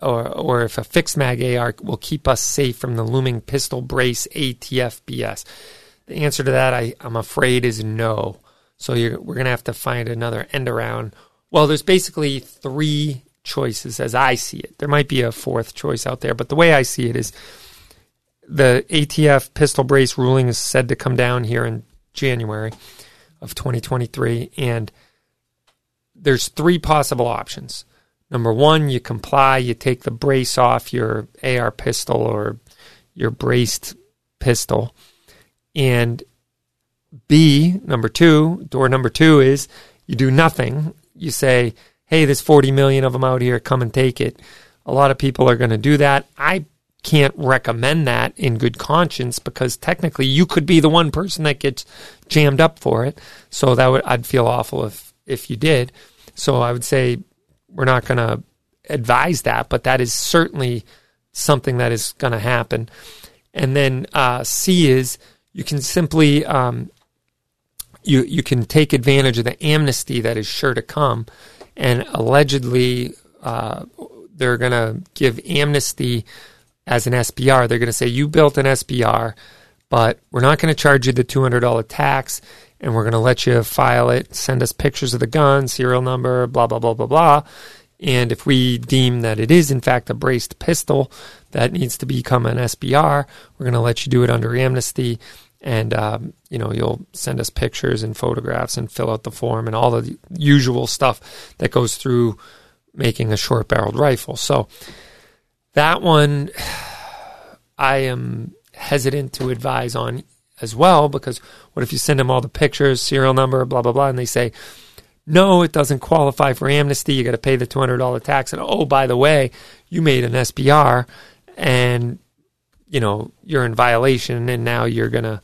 or, or if a fixed mag AR will keep us safe from the looming pistol brace ATF BS. The answer to that, I, I'm afraid, is no. So we're going to have to find another end around. Well, there's basically three choices as I see it. There might be a fourth choice out there, but the way I see it is the ATF pistol brace ruling is said to come down here in January of 2023 and there's three possible options. Number 1, you comply, you take the brace off your AR pistol or your braced pistol. And B, number 2, door number 2 is you do nothing. You say, hey, there's 40 million of them out here, come and take it. A lot of people are going to do that. I can't recommend that in good conscience because technically you could be the one person that gets jammed up for it. So that would I'd feel awful if if you did. So I would say we're not going to advise that, but that is certainly something that is going to happen. And then uh, C is you can simply um, you you can take advantage of the amnesty that is sure to come and allegedly uh, they're going to give amnesty as an SBR. They're going to say you built an SBR, but we're not going to charge you the two hundred dollar tax, and we're going to let you file it, send us pictures of the gun, serial number, blah blah blah blah blah. And if we deem that it is in fact a braced pistol that needs to become an SBR, we're going to let you do it under amnesty and um, you know you'll send us pictures and photographs and fill out the form and all the usual stuff that goes through making a short barreled rifle so that one i am hesitant to advise on as well because what if you send them all the pictures serial number blah blah blah and they say no it doesn't qualify for amnesty. You got to pay the $200 tax. And oh by the way you made an sbr and you know you're in violation and now you're going to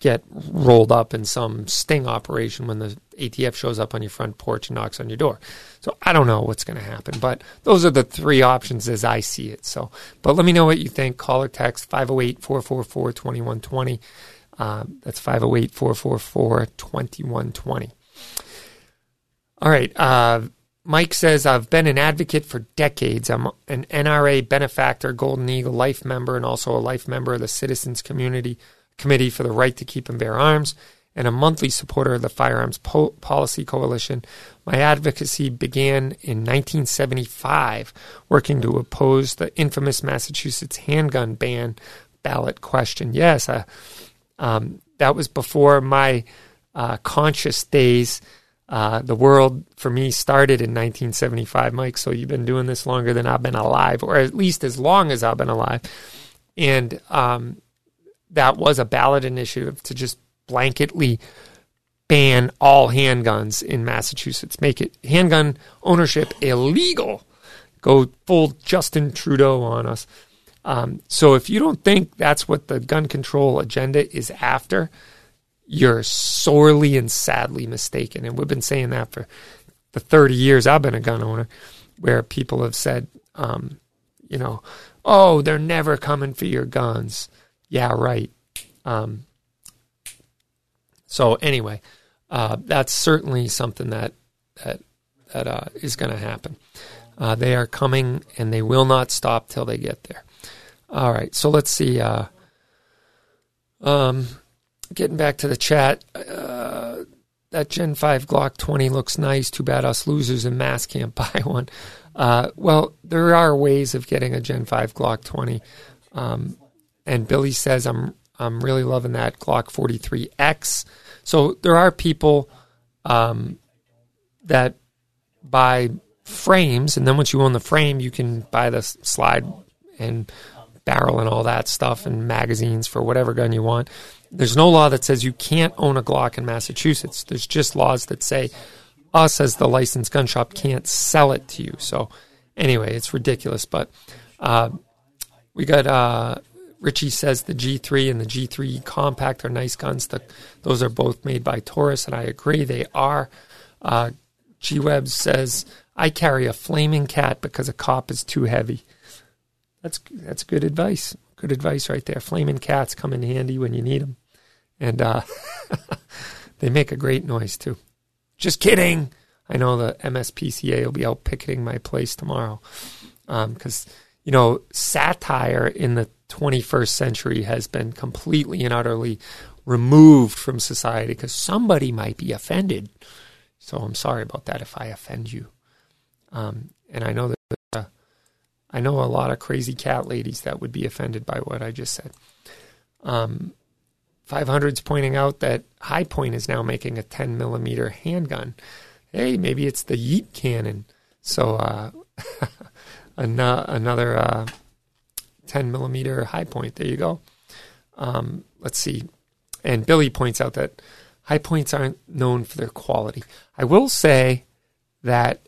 get rolled up in some sting operation when the ATF shows up on your front porch and knocks on your door. So I don't know what's going to happen, but those are the three options as I see it. So, but let me know what you think. Call or text 508 444 2120. Uh, that's 508 444 2120. All right. Uh, Mike says, I've been an advocate for decades. I'm an NRA benefactor, Golden Eagle Life member, and also a life member of the Citizens Community Committee for the Right to Keep and Bear Arms, and a monthly supporter of the Firearms po- Policy Coalition. My advocacy began in 1975, working to oppose the infamous Massachusetts handgun ban ballot question. Yes, uh, um, that was before my uh, conscious days. Uh, the world for me started in 1975, Mike. So you've been doing this longer than I've been alive, or at least as long as I've been alive. And um, that was a ballot initiative to just blanketly ban all handguns in Massachusetts, make it handgun ownership illegal. Go full Justin Trudeau on us. Um, so if you don't think that's what the gun control agenda is after, you're sorely and sadly mistaken. And we've been saying that for the 30 years I've been a gun owner, where people have said, um, you know, oh, they're never coming for your guns. Yeah, right. Um, so anyway, uh, that's certainly something that that that uh, is going to happen. Uh, they are coming, and they will not stop till they get there. All right, so let's see. Uh, um, getting back to the chat, uh, that Gen 5 Glock 20 looks nice. Too bad us losers in mass can't buy one. Uh, well, there are ways of getting a Gen 5 Glock 20. Um, and Billy says, I'm, I'm really loving that Glock 43X. So there are people um, that buy frames, and then once you own the frame, you can buy the slide and barrel and all that stuff and magazines for whatever gun you want. There's no law that says you can't own a Glock in Massachusetts. There's just laws that say us as the licensed gun shop can't sell it to you. So anyway, it's ridiculous. But uh, we got uh, Richie says the G3 and the G3 Compact are nice guns. The, those are both made by Taurus, and I agree they are. Uh, G Web says I carry a flaming cat because a cop is too heavy. That's that's good advice. Good advice right there. Flaming cats come in handy when you need them, and uh, they make a great noise too. Just kidding. I know the MSPCA will be out picketing my place tomorrow because um, you know satire in the 21st century has been completely and utterly removed from society because somebody might be offended. So I'm sorry about that if I offend you. Um, and I know that uh, I know a lot of crazy cat ladies that would be offended by what I just said. Um, 500's pointing out that Hi-Point is now making a 10 millimeter handgun. Hey, maybe it's the Yeet cannon. So uh, another uh, 10 millimeter Hi-Point. There you go. Um, let's see. And Billy points out that Hi-Points aren't known for their quality. I will say that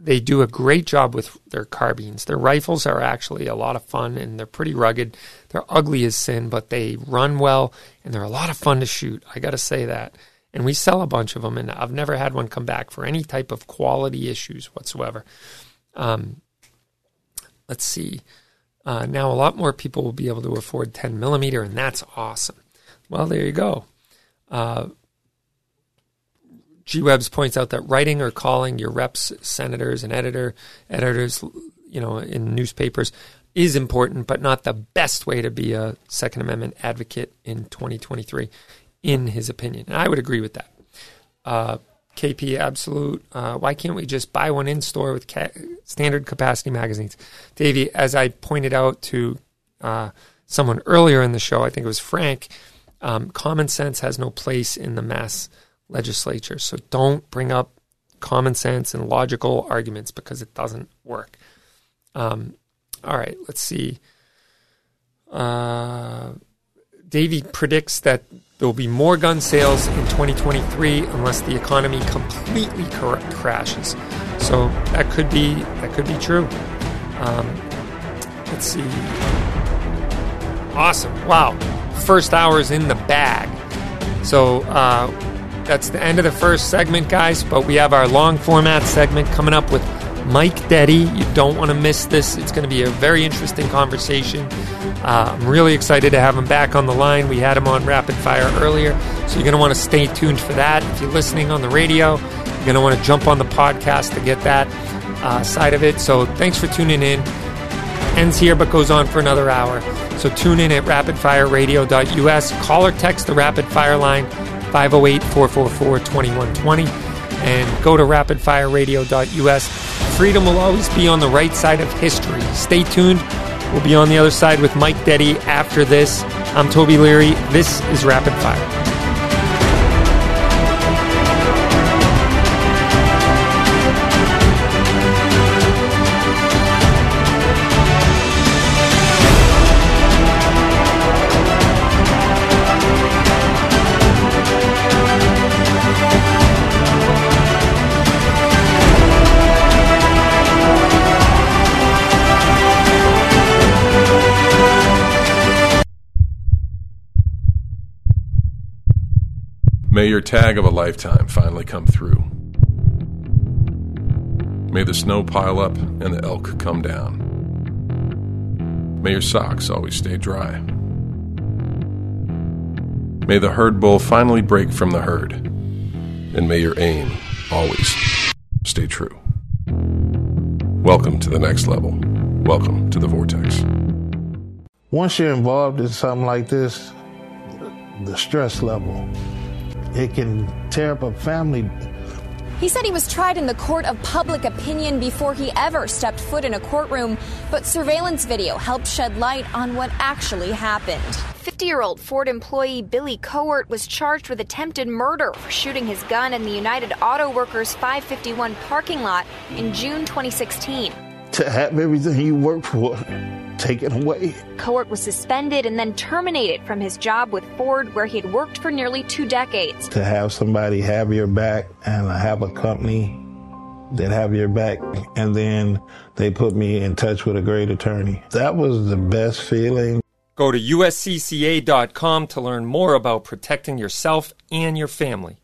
they do a great job with their carbines. Their rifles are actually a lot of fun and they're pretty rugged. They're ugly as sin, but they run well and they're a lot of fun to shoot. I got to say that. And we sell a bunch of them, and I've never had one come back for any type of quality issues whatsoever. Um, let's see. Uh, now, a lot more people will be able to afford 10 millimeter, and that's awesome. Well, there you go. Uh, G Webs points out that writing or calling your reps, senators, and editor editors, you know, in newspapers is important, but not the best way to be a Second Amendment advocate in 2023, in his opinion. And I would agree with that. Uh, KP Absolute, uh, why can't we just buy one in store with ca- standard capacity magazines? Davey, as I pointed out to uh, someone earlier in the show, I think it was Frank, um, common sense has no place in the mass legislature. So don't bring up common sense and logical arguments because it doesn't work. Um, all right, let's see. Uh, Davey predicts that there will be more gun sales in 2023 unless the economy completely crashes. So that could be that could be true. Um, let's see. Awesome! Wow, first hour is in the bag. So uh, that's the end of the first segment, guys. But we have our long format segment coming up with Mike Detty. You don't want to miss this. It's going to be a very interesting conversation. Uh, I'm really excited to have him back on the line. We had him on Rapid Fire earlier, so you're going to want to stay tuned for that. If you're listening on the radio, you're going to want to jump on the podcast to get that uh, side of it. So thanks for tuning in. Ends here but goes on for another hour. So tune in at rapidfireradio.us. Call or text the Rapid Fire line 508 444 2120 and go to rapidfireradio.us. Freedom will always be on the right side of history. Stay tuned. We'll be on the other side with Mike Detty after this. I'm Toby Leary. This is Rapid Fire. May your tag of a lifetime finally come through. May the snow pile up and the elk come down. May your socks always stay dry. May the herd bull finally break from the herd. And may your aim always stay true. Welcome to the next level. Welcome to the Vortex. Once you're involved in something like this, the stress level it can tear up a family. He said he was tried in the court of public opinion before he ever stepped foot in a courtroom, but surveillance video helped shed light on what actually happened. 50 year old Ford employee Billy Cohort was charged with attempted murder for shooting his gun in the United Auto Workers 551 parking lot in June 2016. To have everything you work for taken away. Cohort was suspended and then terminated from his job with Ford, where he had worked for nearly two decades. To have somebody have your back and have a company that have your back, and then they put me in touch with a great attorney. That was the best feeling. Go to uscca.com to learn more about protecting yourself and your family.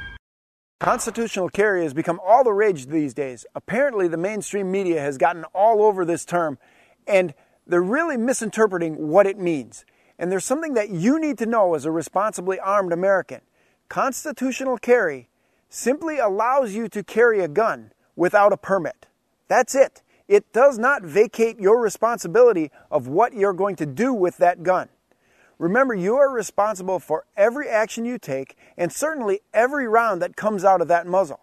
Constitutional carry has become all the rage these days. Apparently, the mainstream media has gotten all over this term, and they're really misinterpreting what it means. And there's something that you need to know as a responsibly armed American. Constitutional carry simply allows you to carry a gun without a permit. That's it. It does not vacate your responsibility of what you're going to do with that gun. Remember, you are responsible for every action you take and certainly every round that comes out of that muzzle.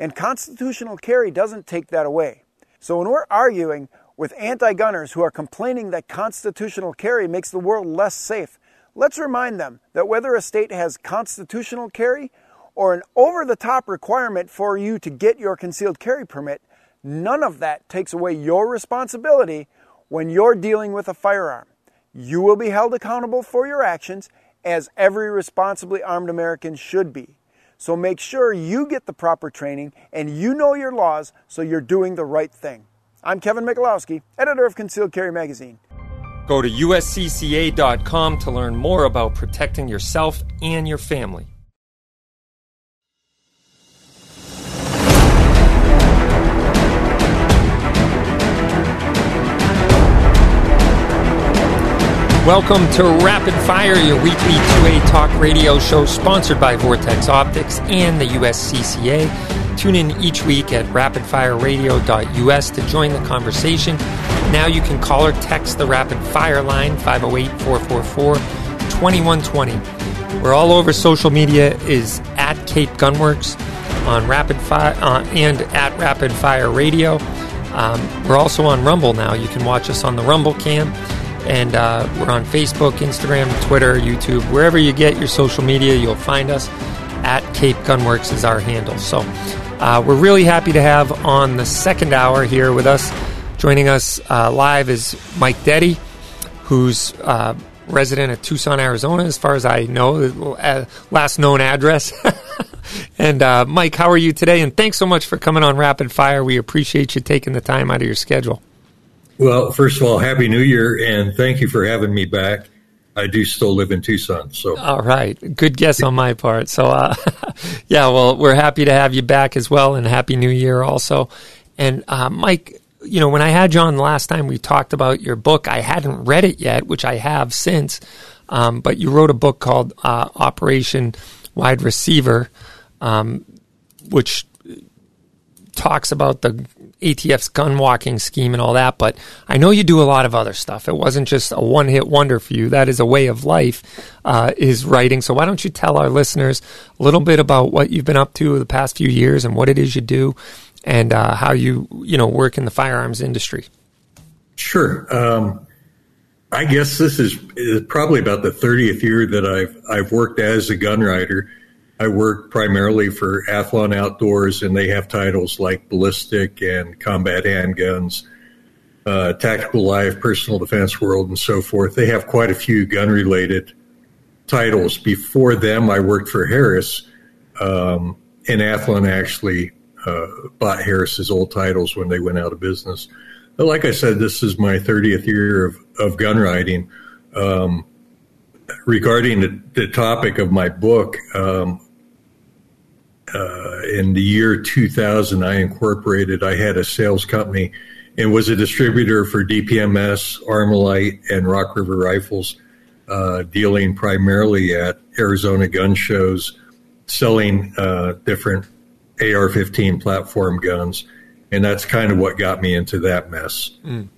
And constitutional carry doesn't take that away. So when we're arguing with anti gunners who are complaining that constitutional carry makes the world less safe, let's remind them that whether a state has constitutional carry or an over the top requirement for you to get your concealed carry permit, none of that takes away your responsibility when you're dealing with a firearm. You will be held accountable for your actions as every responsibly armed American should be. So make sure you get the proper training and you know your laws so you're doing the right thing. I'm Kevin Michalowski, editor of Concealed Carry Magazine. Go to uscca.com to learn more about protecting yourself and your family. Welcome to Rapid Fire, your weekly 2A talk radio show sponsored by Vortex Optics and the USCCA. Tune in each week at rapidfireradio.us to join the conversation. Now you can call or text the Rapid Fire line 508 444 2120. We're all over social media is at Cape Gunworks on Rapid Fire uh, and at Rapid Fire Radio. Um, we're also on Rumble now. You can watch us on the Rumble cam. And uh, we're on Facebook, Instagram, Twitter, YouTube, wherever you get your social media, you'll find us. At Cape Gunworks is our handle. So uh, we're really happy to have on the second hour here with us. Joining us uh, live is Mike Detty, who's uh, resident of Tucson, Arizona, as far as I know, uh, last known address. and uh, Mike, how are you today? And thanks so much for coming on Rapid Fire. We appreciate you taking the time out of your schedule. Well, first of all, Happy New Year, and thank you for having me back. I do still live in Tucson, so all right, good guess on my part. So, uh, yeah, well, we're happy to have you back as well, and Happy New Year also. And uh, Mike, you know, when I had you on the last time, we talked about your book. I hadn't read it yet, which I have since. Um, but you wrote a book called uh, Operation Wide Receiver, um, which talks about the ATF's gun walking scheme and all that. But I know you do a lot of other stuff. It wasn't just a one hit wonder for you. That is a way of life, uh, is writing. So why don't you tell our listeners a little bit about what you've been up to the past few years and what it is you do and uh, how you you know work in the firearms industry. Sure. Um, I guess this is, is, probably about the 30th year that I've I've worked as a gun writer. I work primarily for Athlon Outdoors, and they have titles like ballistic and combat handguns, uh, tactical life, personal defense world, and so forth. They have quite a few gun related titles. Before them, I worked for Harris, um, and Athlon actually uh, bought Harris's old titles when they went out of business. But like I said, this is my 30th year of, of gun writing. Um, regarding the, the, topic of my book, um, uh, in the year 2000, I incorporated, I had a sales company and was a distributor for DPMS, Armalite, and Rock River Rifles, uh, dealing primarily at Arizona gun shows, selling uh, different AR 15 platform guns. And that's kind of what got me into that mess. Mm.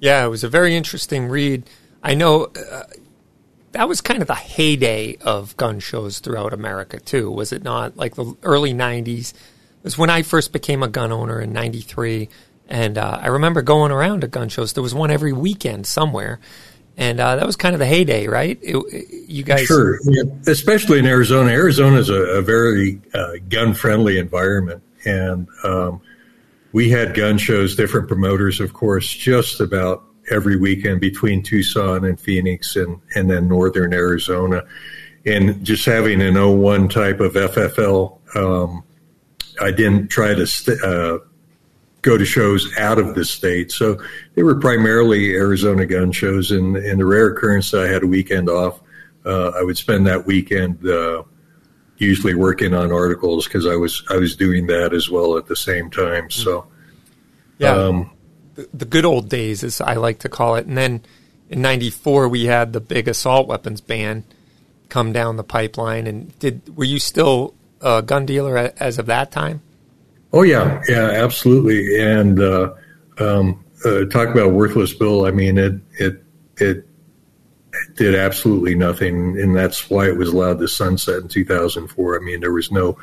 Yeah, it was a very interesting read. I know uh, that was kind of the heyday of gun shows throughout America, too, was it not? Like the early 90s. It was when I first became a gun owner in 93. And uh, I remember going around to gun shows. There was one every weekend somewhere and uh, that was kind of the heyday, right? It, it, you guys, sure, yeah. especially in Arizona. Arizona is a, a very uh, gun-friendly environment, and um, we had gun shows, different promoters, of course, just about every weekend between Tucson and Phoenix, and and then northern Arizona, and just having an 01 type of FFL. Um, I didn't try to st- uh, go to shows out of the state. So they were primarily Arizona gun shows. And in the rare occurrence that I had a weekend off, uh, I would spend that weekend uh, usually working on articles because I was I was doing that as well at the same time. So yeah, um, the, good old days, as I like to call it. And then in '94 we had the big assault weapons ban come down the pipeline. And did were you still a gun dealer as of that time? Oh yeah, yeah, absolutely. And uh, um, uh, talk about worthless bill. I mean, it it it did absolutely nothing, and that's why it was allowed to sunset in 2004. I mean, there was no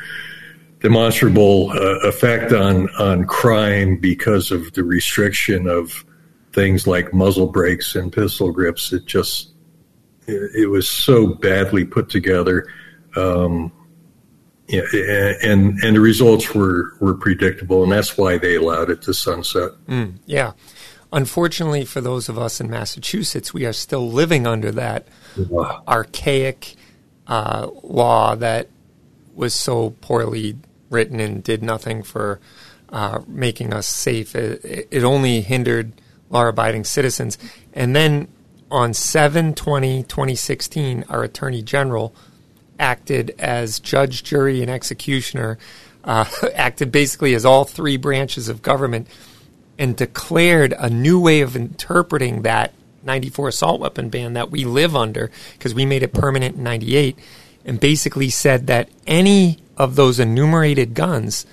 demonstrable uh, effect on on crime because of the restriction of things like muzzle brakes and pistol grips. It just it, it was so badly put together. Um, yeah, and and the results were were predictable, and that's why they allowed it to sunset. Mm, yeah, unfortunately for those of us in Massachusetts, we are still living under that wow. archaic uh, law that was so poorly written and did nothing for uh, making us safe. It, it only hindered law-abiding citizens. And then on 7-20-2016, our Attorney General – acted as judge, jury, and executioner, uh, acted basically as all three branches of government, and declared a new way of interpreting that 94 assault weapon ban that we live under because we made it permanent in 98, and basically said that any of those enumerated guns,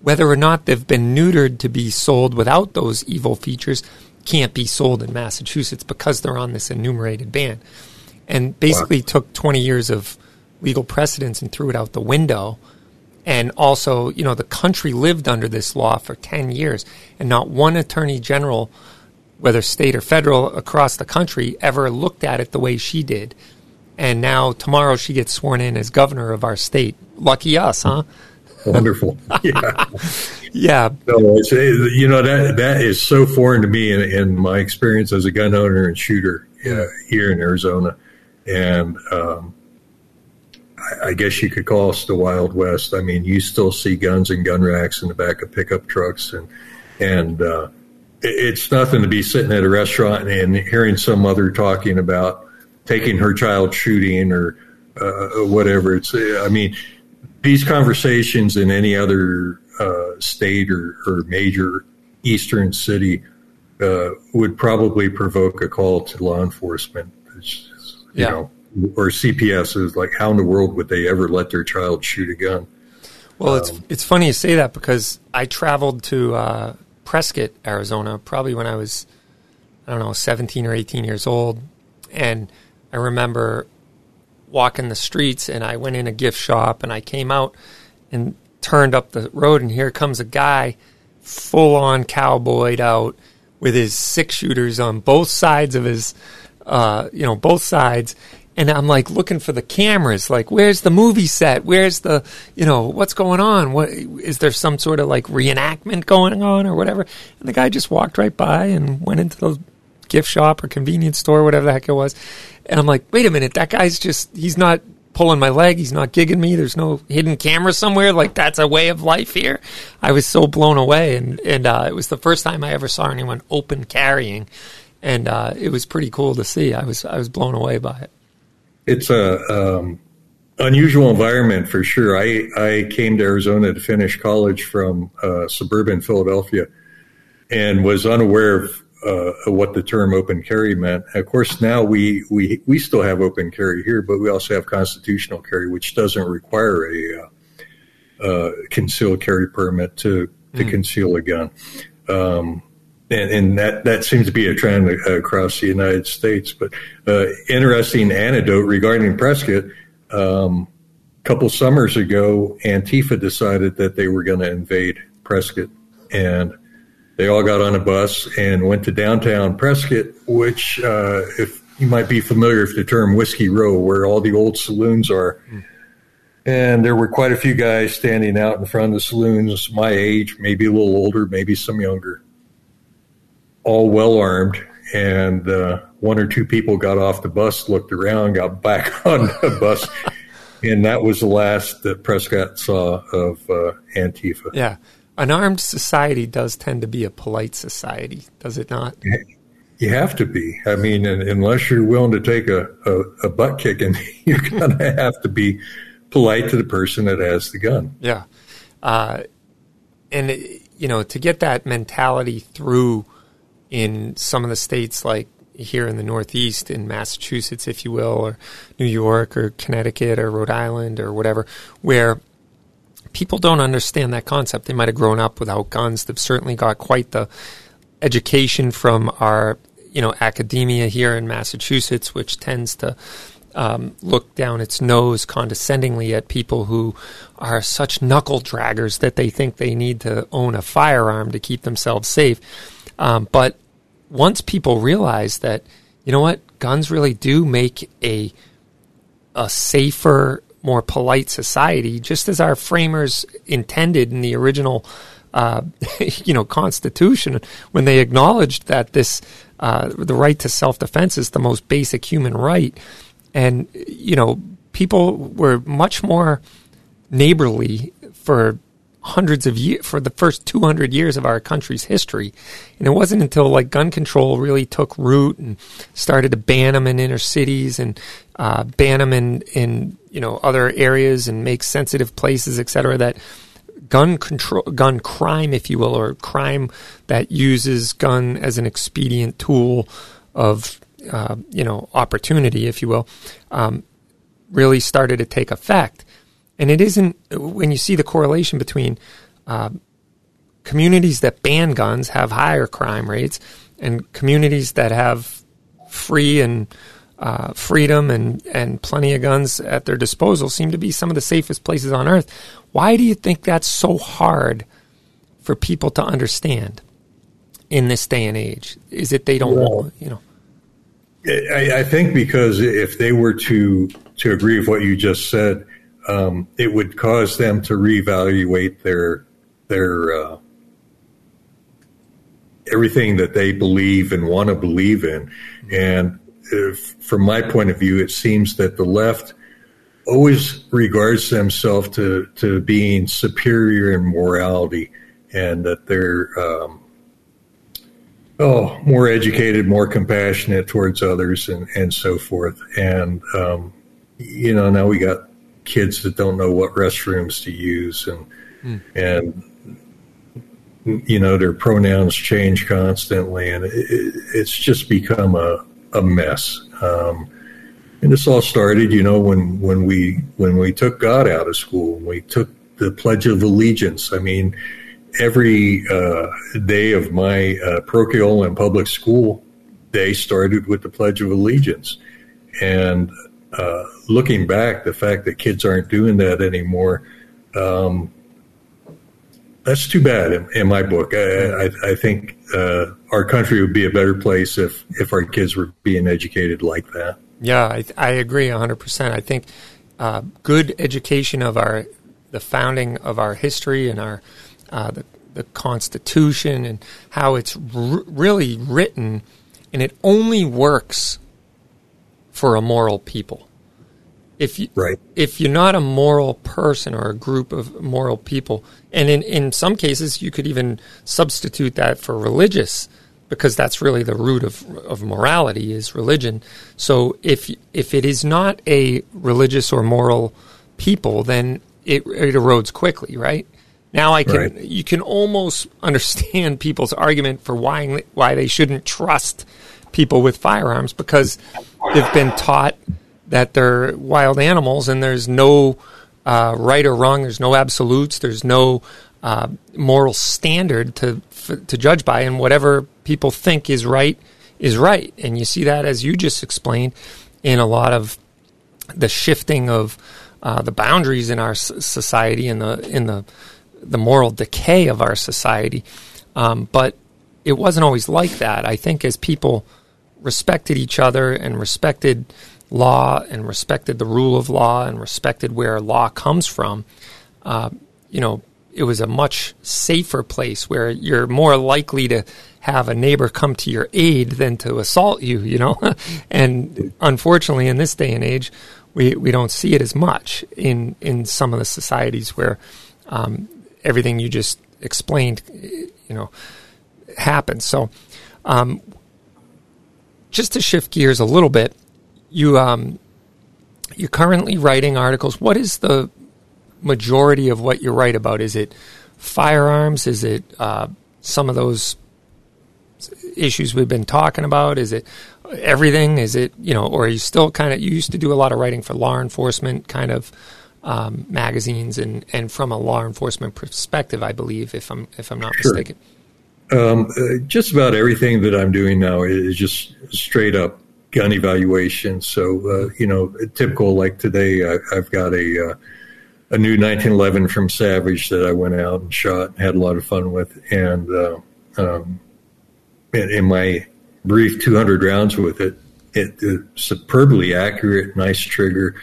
whether or not they've been neutered to be sold without those evil features, can't be sold in Massachusetts because they're on this enumerated ban. And basically wow. took 20 years of legal precedents and threw it out the window. And also, you know, the country lived under this law for 10 years, and not one attorney general whether state or federal, across the country ever looked at it the way she did. And now tomorrow she gets sworn in as governor of our state. Lucky us, huh? Wonderful. Yeah. yeah. No, it's, you know, that that is so foreign to me in, in my experience as a gun owner and shooter uh, here in Arizona. And um, I, I guess you could call us the Wild West. I mean, you still see guns and gun racks in the back of pickup trucks. And, and uh, it, it's nothing to be sitting at a restaurant and hearing some mother talking about taking her child shooting or uh, whatever. It's, I mean, these conversations in any other uh, state or, or, major eastern city uh, would probably provoke a call to law enforcement. It's, you Yeah. know, or CPS is like, how in the world would they ever let their child shoot a gun? Well, it's it's funny you say that because I traveled to uh, Prescott, Arizona, probably when I was I don't know seventeen or eighteen years old, and I remember walking the streets, and I went in a gift shop, and I came out and turned up the road, and here comes a guy, full on cowboyed out with his six shooters on both sides of his, uh, you know, both sides. And I'm like looking for the cameras, like where's the movie set? Where's the, you know, what's going on? What is there some sort of like reenactment going on or whatever? And the guy just walked right by and went into the gift shop or convenience store, whatever the heck it was. And I'm like, wait a minute, that guy's just, he's not pulling my leg. He's not gigging me. There's no hidden camera somewhere. Like that's a way of life here. I was so blown away. And, and, uh, it was the first time I ever saw anyone open carrying. And, uh, it was pretty cool to see. I was, I was blown away by it. It's a um, unusual environment for sure. I, I came to Arizona to finish college from uh, suburban Philadelphia and was unaware of uh, what the term open carry meant. Of course, now we, we, we still have open carry here, but we also have constitutional carry, which doesn't require a uh, uh, concealed carry permit to, to conceal a gun. Um, and, and that, that seems to be a trend across the United States. But uh, interesting anecdote regarding Prescott. Um, a couple summers ago, Antifa decided that they were going to invade Prescott, and they all got on a bus and went to downtown Prescott, which, uh, if you might be familiar with the term Whiskey Row, where all the old saloons are. And there were quite a few guys standing out in front of the saloons, my age, maybe a little older, maybe some younger, all well armed. And uh, one or two people got off the bus, looked around, got back on the bus. And that was the last that Prescott saw of uh, Antifa. Yeah. An armed society does tend to be a polite society, does it not? You have to be. I mean, unless you're willing to take a, a, a butt kicking, you're going to have to be polite to the person that has the gun. Yeah. Uh, and, it- you know, to get that mentality through in some of the states like here in the Northeast, in Massachusetts, if you will, or New York or Connecticut or Rhode Island or whatever, where people don't understand that concept. They might have grown up without guns. They've certainly got quite the education from our, you know, academia here in Massachusetts, which tends to um, look down its nose condescendingly at people who are such knuckle draggers that they think they need to own a firearm to keep themselves safe. Um, but once people realize that, you know what, guns really do make a a safer, more polite society, just as our framers intended in the original, uh, you know, Constitution when they acknowledged that this uh, the right to self defense is the most basic human right, and you know, people were much more neighborly for hundreds of years for the first 200 years of our country's history. And it wasn't until like gun control really took root and started to ban them in inner cities and uh, ban them in in you know other areas and make sensitive places et cetera that gun control gun crime if you will or crime that uses gun as an expedient tool of uh, you know opportunity if you will um, really started to take effect and it isn't when you see the correlation between uh, communities that ban guns have higher crime rates, and communities that have free and uh, freedom and, and plenty of guns at their disposal seem to be some of the safest places on earth. Why do you think that's so hard for people to understand? in this day and age? Is it they don't Well- you know? I, I think because if they were to to agree with what you just said, um, it would cause them to reevaluate their their uh, everything that they believe and want to believe in. And if, from my point of view, it seems that the left always regards themselves to to being superior in morality, and that they're um, oh, more educated, more compassionate towards others, and, and so forth. And um, you know, now we got kids that don't know what restrooms to use, and and you know their pronouns change constantly, and it, it's just become a a mess. Um, and this all started, you know, when when we when we took God out of school, we took the Pledge of Allegiance. I mean, every uh, day of my uh, parochial and public school day started with the Pledge of Allegiance. And uh, looking back, the fact that kids aren't doing that anymore, um, that's too bad in, in my book. I, I, I think uh, our country would be a better place if, if our kids were being educated like that. Yeah, I, I agree 100%. I think uh, good education of our the founding of our history and our uh, the, the Constitution and how it's r- really written, and it only works for a moral people. If you, Right. if you're not a moral person or a group of moral people, and in, in some cases you could even substitute that for religious, because that's really the root of of morality is religion. So if if it is not a religious or moral people, then it, it erodes quickly, right? Now I can Right. you can almost understand people's argument for why why they shouldn't trust people with firearms because they've been taught that they're wild animals and there's no uh, right or wrong. There's no absolutes. There's no uh, moral standard to f- to judge by, and whatever people think is right is right. And you see that as you just explained in a lot of the shifting of uh, the boundaries in our society and the in the the moral decay of our society. Um, but it wasn't always like that. I think as people respected each other and respected law and respected the rule of law and respected where law comes from, uh, you know, it was a much safer place where you're more likely to have a neighbor come to your aid than to assault you, you know. and unfortunately, in this day and age, we, we don't see it as much in, in some of the societies where um, everything you just explained, you know, happens. So, um, just to shift gears a little bit, you um, you're currently writing articles. What is the majority of what you write about? Is it firearms? Is it uh, some of those issues we've been talking about? Is it everything? Is it you know, or are you still kind of? You used to do a lot of writing for law enforcement kind of um, magazines, and and from a law enforcement perspective, I believe, if I'm if I'm not Sure. mistaken. Um, uh, just about everything that I'm doing now is just straight up gun evaluation. So, uh, you know, typical like today, I, I've got a uh, a new 1911 from Savage that I went out and shot and had a lot of fun with, and uh, um, in, in my brief 200 rounds with it, it, it superbly accurate, nice trigger,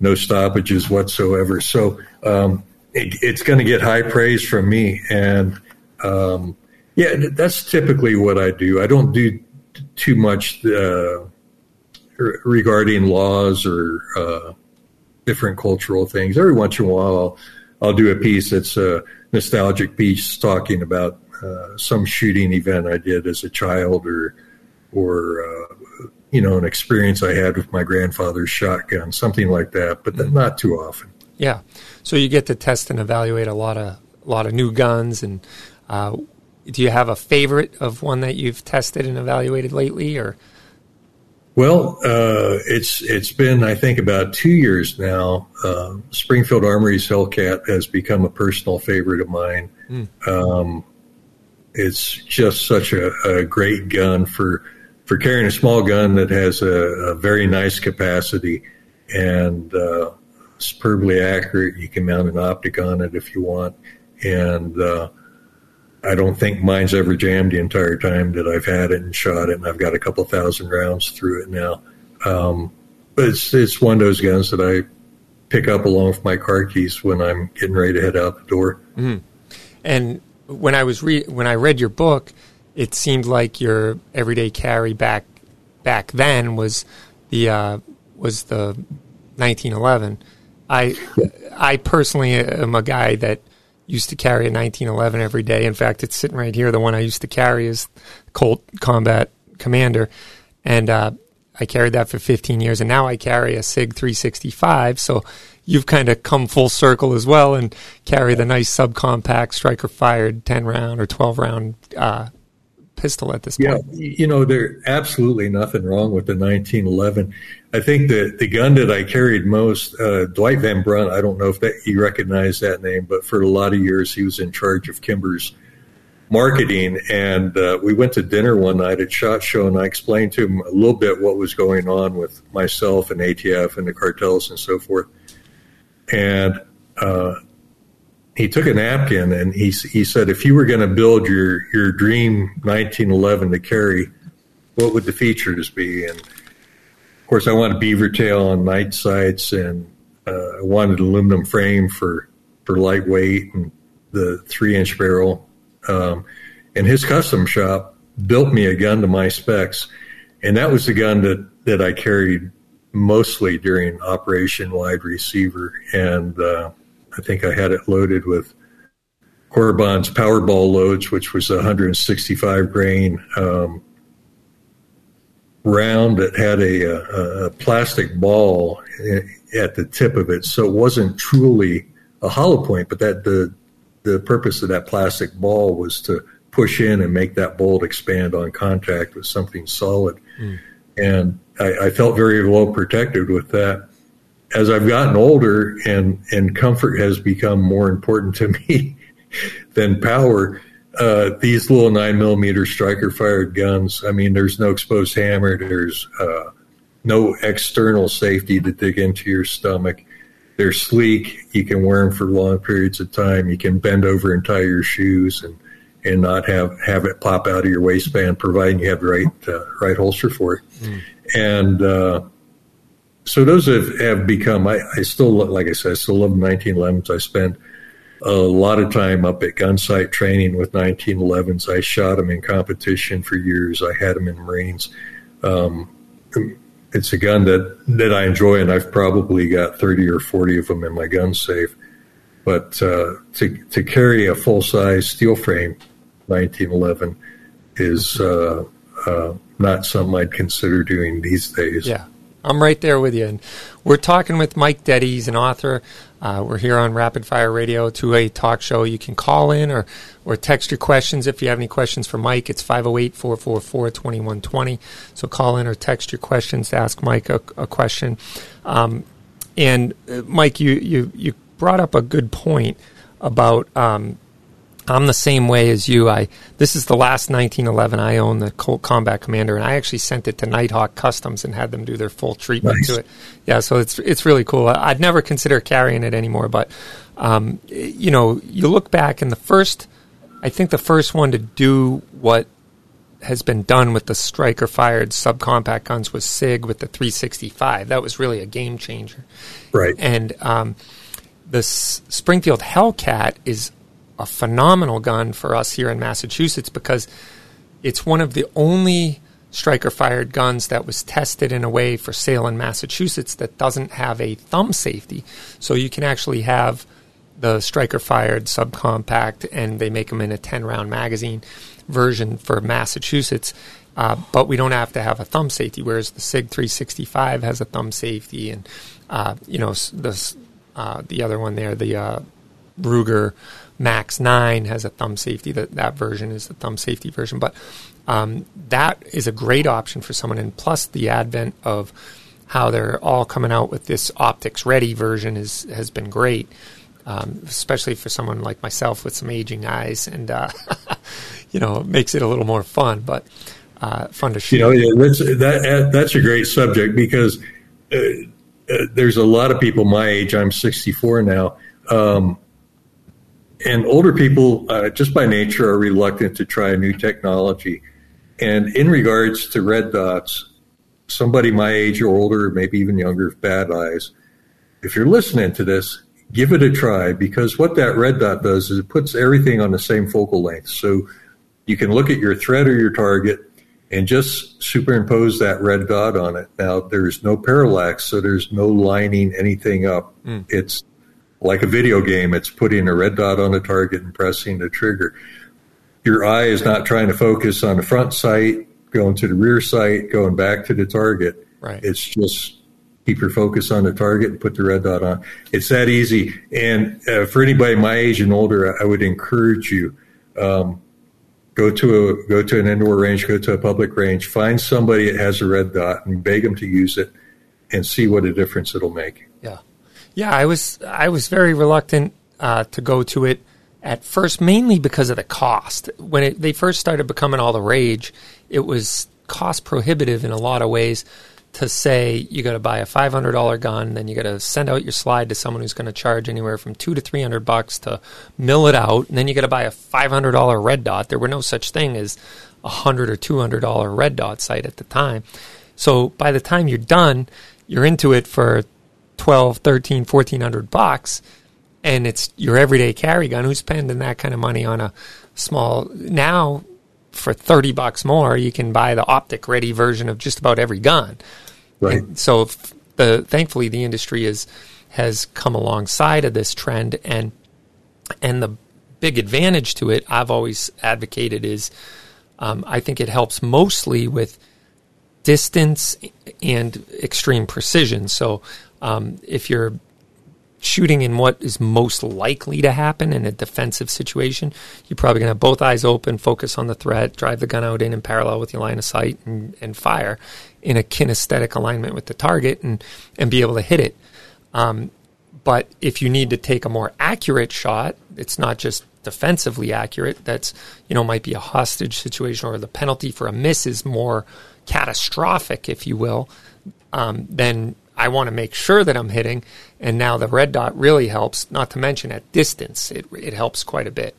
no stoppages whatsoever. So um, it, it's going to get high praise from me, and um, yeah, that's typically what I do. I don't do too much uh, re- regarding laws or uh, different cultural things. Every once in a while, I'll, I'll do a piece that's a nostalgic piece talking about uh, some shooting event I did as a child or or uh, you know an experience I had with my grandfather's shotgun, something like that. But th- not too often. Yeah, so you get to test and evaluate a lot of a lot of new guns. And uh, do you have a favorite of one that you've tested and evaluated lately, or Well, uh, it's it's been I think about two years now. Uh, Springfield Armory's Hellcat has become a personal favorite of mine. Um, it's just such a, a great gun for for carrying a small gun that has a, a very nice capacity and uh, superbly accurate. You can mount an optic on it if you want, and uh, I don't think mine's ever jammed the entire time that I've had it and shot it, and I've got a couple thousand rounds through it now. Um, but it's it's one of those guns that I pick up along with my car keys when I'm getting ready to head out the door. Mm-hmm. And when I was re- when I read your book, it seemed like your everyday carry back back then was the uh, was the 1911. I I personally am a guy that used to carry a 1911 every day. In fact, it's sitting right here. The one I used to carry is Colt Combat Commander, and uh, I carried that for 15 years, and now I carry a Sig 365. So you've kind of come full circle as well, and carry the nice subcompact striker fired 10 round or 12 round uh, pistol at this point. Yeah, you know, there's absolutely nothing wrong with the 1911. I think that the gun that I carried most, uh, Dwight Van Brunt, I don't know if that you recognize that name, but for a lot of years he was in charge of Kimber's marketing. And uh, we went to dinner one night at SHOT Show, and I explained to him a little bit what was going on with myself and ATF and the cartels and so forth. And uh, he took a napkin and he he said, if you were going to build your your dream 1911 to carry, what would the features be? And of course, I wanted beaver tail on night sights, and uh, I wanted aluminum frame for for lightweight and the three inch barrel. Um, and his custom shop built me a gun to my specs, and that was the gun that that I carried mostly during Operation Wide Receiver and. Uh, I think I had it loaded with Corbon's Powerball loads, which was a 165 grain um, round that had a, a, a, plastic ball at the tip of it, so it wasn't truly a hollow point, but that the the purpose of that plastic ball was to push in and make that bolt expand on contact with something solid. Mm. And I, I, felt very well protected with that as I've gotten older and and comfort has become more important to me than power, uh, these little nine millimeter striker fired guns. I mean, there's no exposed hammer. There's uh, no external safety to dig into your stomach. They're sleek. You can wear them for long periods of time. You can bend over and tie your shoes and and not have have it pop out of your waistband, providing you have the right uh, right holster for it. Mm. And uh, so those have, have become, I, I still, like I said, I still love 1911s. I spent a lot of time up at Gunsite training with 1911s. I shot them in competition for years. I had them in Marines. Um, it's a gun that, that I enjoy, and I've probably got 30 or 40 of them in my gun safe. But uh, to, to carry a full size steel frame 1911 is uh, uh, not something I'd consider doing these days. Yeah. I'm right there with you. And we're talking with Mike Detty. He's an author. Uh, we're here on Rapid Fire Radio, to a talk show. You can call in or, or text your questions if you have any questions for Mike. It's 508 444 2120. So call in or text your questions to ask Mike a, a question. Um, and uh, Mike, you, you, you brought up a good point about um, I'm the same way as you. I this is the last 1911 I own the Colt Combat Commander, and I actually sent it to Nighthawk Customs and had them do their full treatment nice. to it. Yeah, so it's it's really cool. I'd never consider carrying it anymore, but um, you know, you look back and the first, I think the first one to do what has been done with the striker fired subcompact guns was Sig with the 365. That was really a game changer. Right. And um, the S- Springfield Hellcat is a phenomenal gun for us here in Massachusetts because it's one of the only striker fired guns that was tested in a way for sale in Massachusetts that doesn't have a thumb safety. So you can actually have the striker fired subcompact and they make them in a 10 round magazine version for Massachusetts. Uh, but we don't have to have a thumb safety, whereas the SIG 365 has a thumb safety, and uh, you know the uh, the other one there, the uh, Ruger Max 9 has a thumb safety. That, that version is the thumb safety version. But um, that is a great option for someone. And plus, the advent of how they're all coming out with this optics ready version is has been great, um, especially for someone like myself with some aging eyes. And, uh, you know, it makes it a little more fun, but uh, fun to shoot. You know, yeah, that's, that, that's a great subject because uh, uh there's a lot of people my age. I'm 64 now. Um, and older people, uh, just by nature, are reluctant to try a new technology. And in regards to red dots, somebody my age or older, maybe even younger, with bad eyes, if you're listening to this, give it a try because what that red dot does is it puts everything on the same focal length. So you can look at your thread or your target and just superimpose that red dot on it. Now, there's no parallax, so there's no lining anything up. Mm. It's like a video game. It's putting a red dot on a target and pressing the trigger. Your eye is not trying to focus on the front sight, going to the rear sight, going back to the target. Right. It's just keep your focus on the target and put the red dot on. It's that easy. And uh, for anybody my age and older, I would encourage you um, go to a go to an indoor range, go to a public range, find somebody that has a red dot, and beg them to use it, and see what a difference it'll make. Yeah. Yeah, I was I was very reluctant uh, to go to it at first, mainly because of the cost. When it, they first started becoming all the rage, it was cost prohibitive in a lot of ways. To say you got to buy a five hundred dollar gun, then you got to send out your slide to someone who's going to charge anywhere from two to three hundred bucks to mill it out, and then you got to buy a five hundred dollar red dot. There were no such thing as a hundred or two hundred dollar red dot sight at the time. So by the time you're done, you're into it for 12, 13, 1400 bucks and it's your everyday carry gun, who's spending that kind of money on a small now for 30 bucks more, you can buy the optic ready version of just about every gun. Right. And so the thankfully the industry is has come alongside of this trend and and the big advantage to it I've always advocated is um, I think it helps mostly with distance and extreme precision. So um, if you're shooting in what is most likely to happen in a defensive situation, you're probably going to have both eyes open, focus on the threat, drive the gun out in in parallel with your line of sight, and, and fire in a kinesthetic alignment with the target and, and be able to hit it. Um, but if you need to take a more accurate shot, it's not just defensively accurate. That's, you know, might be a hostage situation or the penalty for a miss is more catastrophic, if you will. Um, then I want to make sure that I'm hitting. And now the red dot really helps, not to mention at distance, it, it helps quite a bit.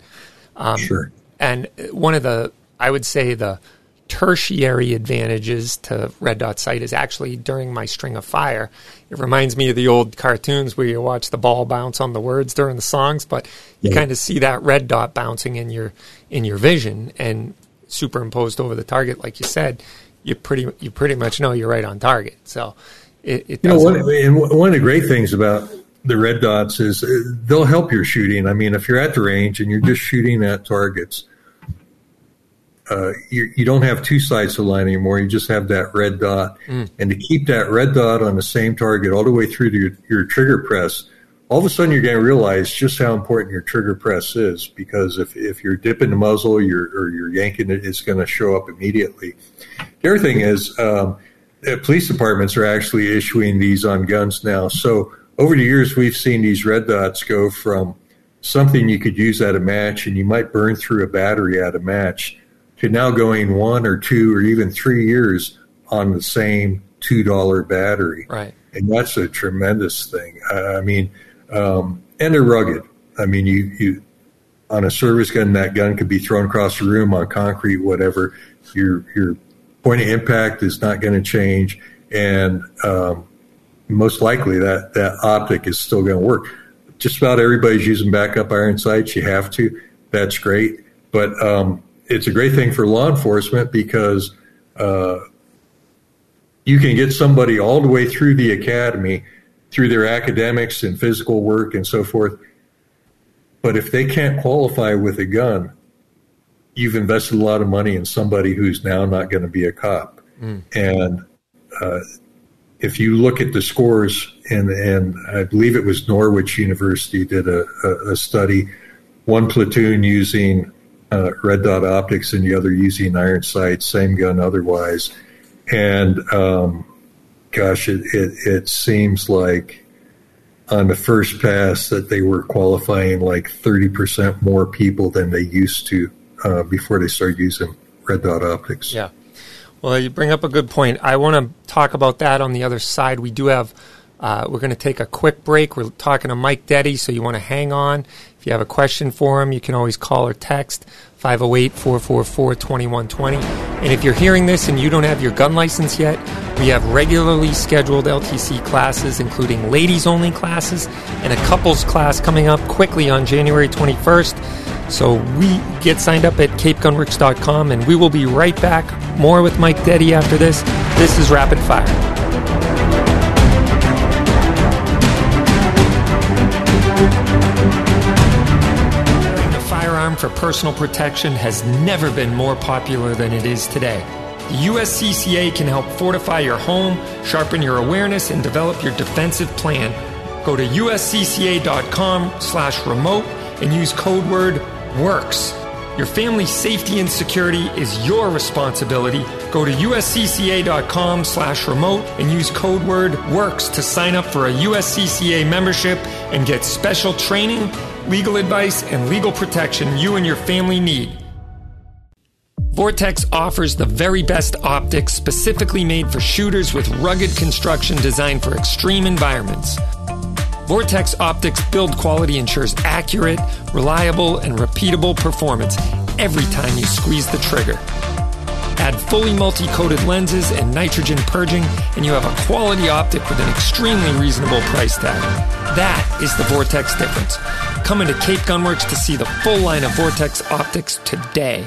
Um, sure. And one of the, I would say, the tertiary advantages to red dot sight is actually during my string of fire. It reminds me of the old cartoons where you watch the ball bounce on the words during the songs, but you yeah. kind of see that red dot bouncing in your in your vision and superimposed over the target, like you said. You pretty you pretty much know you're right on target. So it, it you know, one, and one of the great things about the red dots is uh, they'll help your shooting. I mean, if you're at the range and you're just shooting at targets, uh, you, you, don't have two sights to line anymore. You just have that red dot. Mm. And to keep that red dot on the same target all the way through to your, your trigger press, all of a sudden you're going to realize just how important your trigger press is because if, if you're dipping the muzzle you're, or you're yanking it, it's going to show up immediately. The other thing is, um, uh, police departments are actually issuing these on guns now. So over the years, we've seen these red dots go from something you could use at a match and you might burn through a battery at a match to now going one or two or even three years on the same $2 battery. Right. And that's a tremendous thing. I mean, um, and they're rugged. I mean, you, you, on a service gun, that gun could be thrown across the room on concrete, whatever. You're, you're point of impact is not going to change, and um, most likely that that optic is still going to work. Just about everybody's using backup iron sights. You have to. That's great, but um, it's a great thing for law enforcement because uh, you can get somebody all the way through the academy, through their academics and physical work and so forth. But if they can't qualify with a gun, you've invested a lot of money in somebody who's now not going to be a cop. Mm. And uh, if you look at the scores, and, and I believe it was Norwich University did a, a, a study, one platoon using uh, red dot optics and the other using iron sights, same gun otherwise. And um, gosh, it, it, it seems like on the first pass that they were qualifying like 30% more people than they used to uh, before they start using red dot optics. Yeah. Well, you bring up a good point. I want to talk about that on the other side. We do have, uh, we're going to take a quick break. We're talking to Mike Detty, so you want to hang on. If you have a question for him, you can always call or text 508 444 2120. And if you're hearing this and you don't have your gun license yet, we have regularly scheduled LTC classes, including ladies only classes and a couples class coming up quickly on January 21st. So we get signed up at capegunworks.com and we will be right back. More with Mike Detty after this. This is Rapid Fire. For personal protection has never been more popular than it is today. The USCCA can help fortify your home, sharpen your awareness, and develop your defensive plan. Go to uscca.com slash remote and use code word WORKS. Your family's safety and security is your responsibility. Go to uscca.com/remote and use code word WORKS to sign up for a USCCA membership and get special training legal advice, and legal protection you and your family need. Vortex offers the very best optics specifically made for shooters with rugged construction designed for extreme environments. Vortex Optics build quality ensures accurate, reliable, and repeatable performance every time you squeeze the trigger. Add fully multi coated lenses and nitrogen purging, and you have a quality optic with an extremely reasonable price tag. That is the Vortex difference. Come into Cape Gunworks to see the full line of Vortex optics today.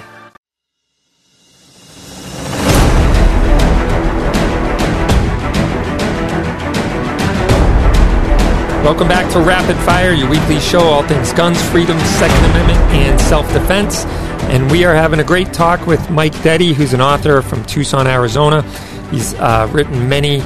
Welcome back to Rapid Fire, your weekly show, all things guns, freedom, Second Amendment, and self defense. And we are having a great talk with Mike Detty, who's an author from Tucson, Arizona. He's uh, written many,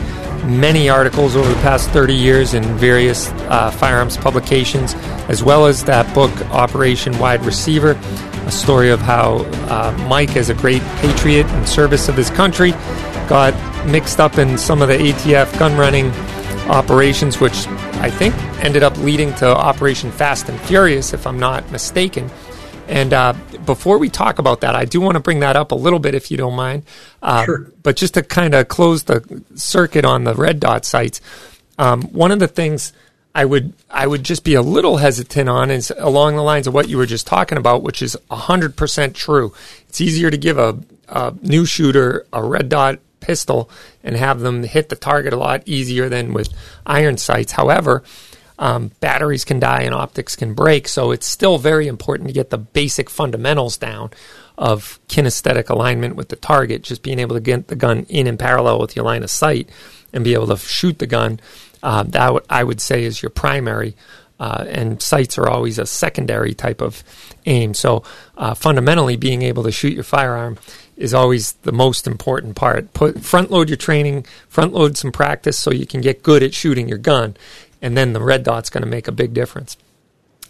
many articles over the past 30 years in various uh, firearms publications, as well as that book, Operation Wide Receiver, a story of how uh, Mike, as a great patriot in service of his country, got mixed up in some of the ATF gun running operations, which I think ended up leading to Operation Fast and Furious, if I'm not mistaken. And uh, before we talk about that, I do want to bring that up a little bit, if you don't mind. Uh, sure. But just to kind of close the circuit on the red dot sights, um, one of the things I would I would just be a little hesitant on is along the lines of what you were just talking about, which is hundred percent true. It's easier to give a, a new shooter a red dot pistol and have them hit the target a lot easier than with iron sights. However, um, batteries can die and optics can break, so it's still very important to get the basic fundamentals down of kinesthetic alignment with the target, just being able to get the gun in in parallel with your line of sight and be able to shoot the gun. Uh, that w- I would say is your primary, uh, and sights are always a secondary type of aim. So uh, fundamentally, being able to shoot your firearm is always the most important part. Put front load your training, front load some practice so you can get good at shooting your gun, and then the red dot's going to make a big difference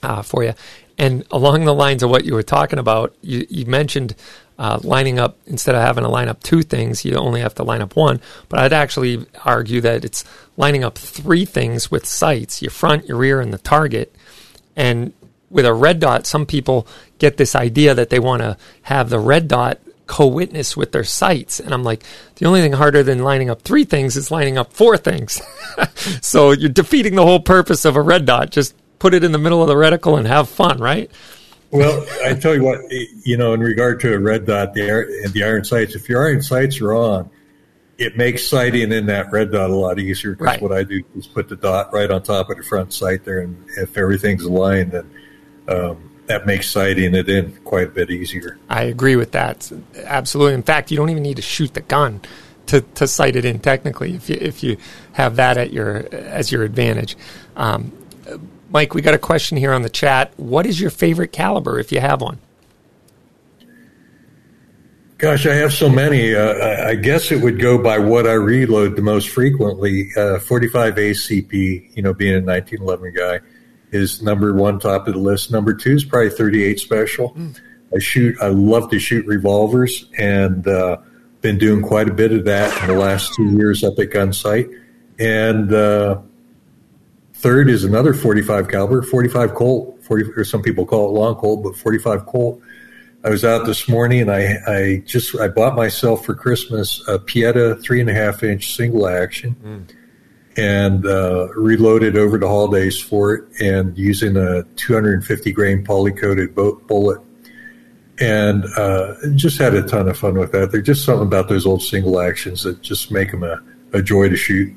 uh, for you. And along the lines of what you were talking about, you, you mentioned uh, lining up instead of having to line up two things, you only have to line up one. But I'd actually argue that it's lining up three things with sights: your front, your rear, and the target. And with a red dot, some people get this idea that they want to have the red dot co-witness with their sights and i'm like the only thing harder than lining up three things is lining up four things. So you're defeating the whole purpose of a red dot. Just put it in the middle of the reticle and have fun right? Well i tell you what you know in regard to a red dot the, the iron sights if your iron sights are on it makes sighting in that red dot a lot easier. Because right. what i do is put the dot right on top of the front sight there and if everything's aligned then um, that makes sighting it in quite a bit easier. I agree with that. Absolutely. In fact, you don't even need to shoot the gun to, to sight it in technically if you, if you have that at your as your advantage. Um, Mike, we got a question here on the chat. What is your favorite caliber if you have one? Gosh, I have so many. Uh, I guess it would go by what I reload the most frequently. Uh, 45 ACP, you know, being a 1911 guy is number one top of the list. Number two is probably 38 special. Mm. I shoot. I love to shoot revolvers, and uh, been doing quite a bit of that in the last two years up at Gunsite. And uh, third is another 45 caliber, 45 Colt. 40, or some people call it long Colt, but 45 Colt. I was out this morning, and I, I just I bought myself for Christmas a Pietta three and a half inch single action. Mm and uh, reloaded over to Holidays for it and using a 250 grain poly-coated bullet and uh, just had a ton of fun with that. There's just something about those old single actions that just make them a, a joy to shoot.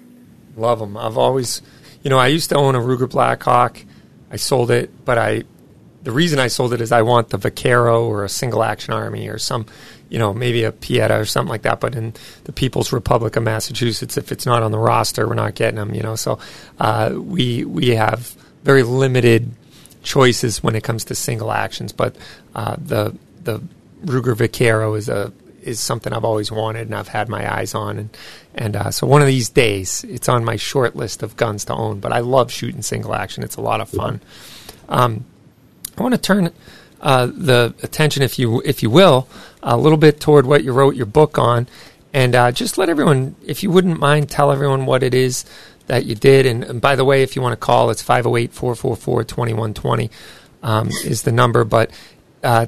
Love them. I've always, you know, I used to own a Ruger Blackhawk. I sold it, but I, the reason I sold it is I want the Vaquero or a single action army or some, you know, maybe a Pietta or something like that. But in the People's Republic of Massachusetts, if it's not on the roster, we're not getting them. You know, so uh, we we have very limited choices when it comes to single actions. But uh, the the Ruger Vaquero is a is something I've always wanted and I've had my eyes on and and uh, so one of these days it's on my short list of guns to own. But I love shooting single action; it's a lot of fun. Um, I want to turn uh, the attention, if you if you will, a little bit toward what you wrote your book on, and uh, just let everyone, if you wouldn't mind, tell everyone what it is that you did. And, and by the way, if you want to call, it's 508 444 2120 um, is the number. But uh,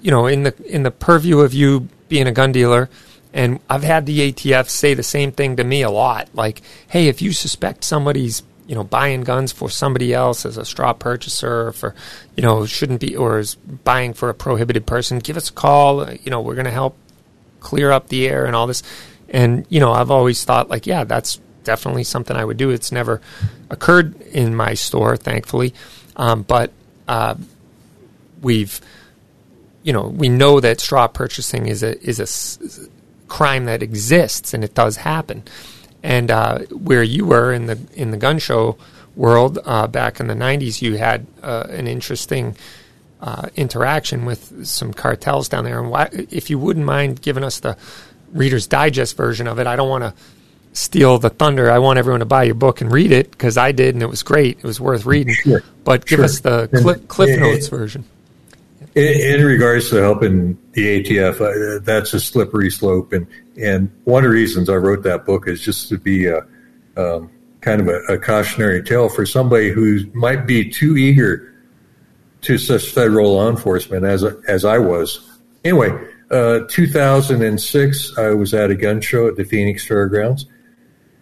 you know, in the in the purview of you being a gun dealer, and I've had the ATF say the same thing to me a lot. Like, hey, if you suspect somebody's you know buying guns for somebody else as a straw purchaser, or for you know shouldn't be, or is buying for a prohibited person, give us a call. You know, we're going to help clear up the air and all this. And you know, I've always thought like, yeah, that's definitely something I would do. It's never occurred in my store, thankfully, um, but uh, we've you know, we know that straw purchasing is a is a crime that exists and it does happen. And uh, where you were in the in the gun show world uh, back in the '90s, you had uh, an interesting uh, interaction with some cartels down there. And why, if you wouldn't mind giving us the Reader's Digest version of it, I don't want to steal the thunder. I want everyone to buy your book and read it because I did, and it was great. It was worth reading. Sure. But give sure. us the Cliff, Cliff Notes version. In, in, regards to helping the ATF, uh, that's a slippery slope, and and one of the reasons I wrote that book is just to be a um, kind of a, a, cautionary tale for somebody who might be too eager to such federal law enforcement as as I was. Anyway, uh, 2006, I was at a gun show at the Phoenix Fairgrounds,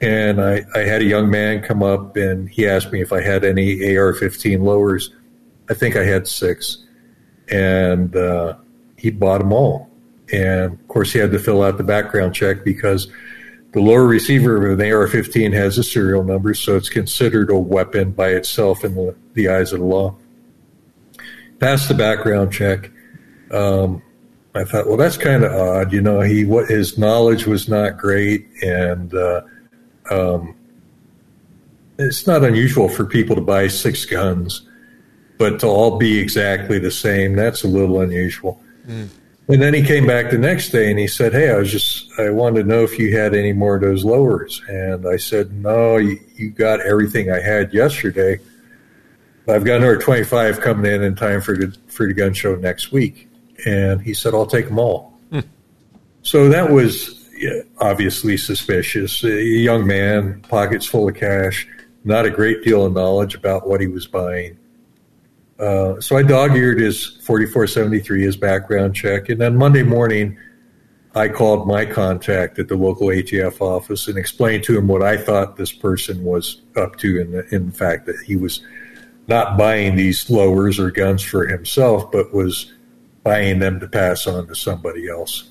and I, I had a young man come up and he asked me if I had any AR-15 lowers. I think I had six and uh, he bought them all. And of course, he had to fill out the background check because the lower receiver of an AR-15 has a serial number, so it's considered a weapon by itself in the, the eyes of the law. Passed the background check. Um, I thought, well, that's kind of odd. You know, he what his knowledge was not great, and uh, um, it's not unusual for people to buy six guns but to all be exactly the same, that's a little unusual. Mm. And then he came back the next day and he said, Hey, I was just, I wanted to know if you had any more of those lowers. And I said, No, you, you got everything I had yesterday. I've got another 25 coming in in time for the, for the gun show next week. And he said, I'll take them all. Mm. So that was obviously suspicious. A young man, pockets full of cash, not a great deal of knowledge about what he was buying. Uh, so I dog eared his 4473, his background check. And then Monday morning, I called my contact at the local ATF office and explained to him what I thought this person was up to in the, in the fact that he was not buying these lowers or guns for himself, but was buying them to pass on to somebody else.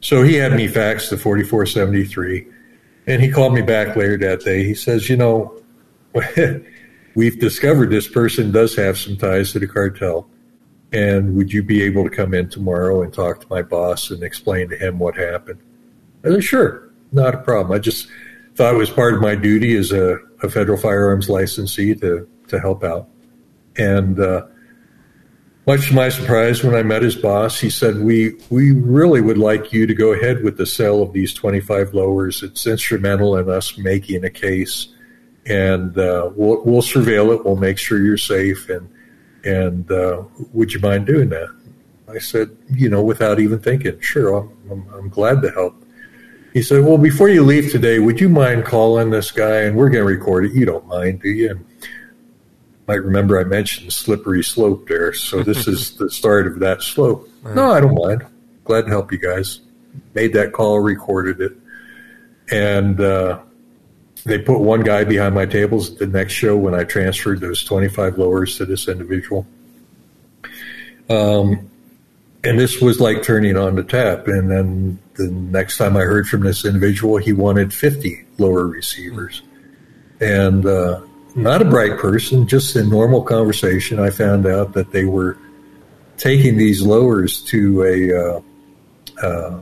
So he had me fax the 4473, and he called me back later that day. He says, You know, we've discovered this person does have some ties to the cartel. And would you be able to come in tomorrow and talk to my boss and explain to him what happened? I said, sure, not a problem. I just thought it was part of my duty as a, a federal firearms licensee to, to help out. And uh, much to my surprise, when I met his boss, he said, we, we really would like you to go ahead with the sale of these 25 lowers. It's instrumental in us making a case and uh, we'll, we'll surveil it. We'll make sure you're safe. And and uh, would you mind doing that? I said, you know, without even thinking, sure, I'm, I'm, I'm, glad to help. He said, well, before you leave today, would you mind calling this guy and we're going to record it? You don't mind, do you? And might remember I mentioned slippery slope there. So this is the start of that slope. Right. No, I don't mind. Glad to help you guys. Made that call, recorded it. And, uh, they put one guy behind my tables the next show when I transferred those 25 lowers to this individual. Um, and this was like turning on the tap. And then the next time I heard from this individual, he wanted 50 lower receivers. And uh, not a bright person, just in normal conversation, I found out that they were taking these lowers to a uh, uh,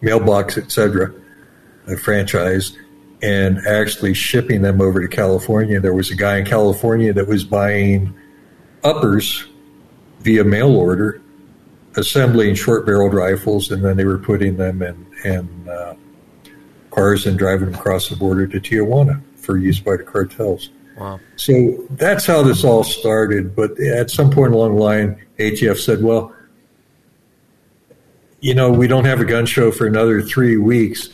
mailbox, etc., franchise, and actually shipping them over to California. There was a guy in California that was buying uppers via mail order, assembling short barreled rifles, and then they were putting them in, in uh, cars and driving them across the border to Tijuana for use by the cartels. Wow. So that's how this all started. But at some point along the line, ATF said, well, you know, we don't have a gun show for another three weeks,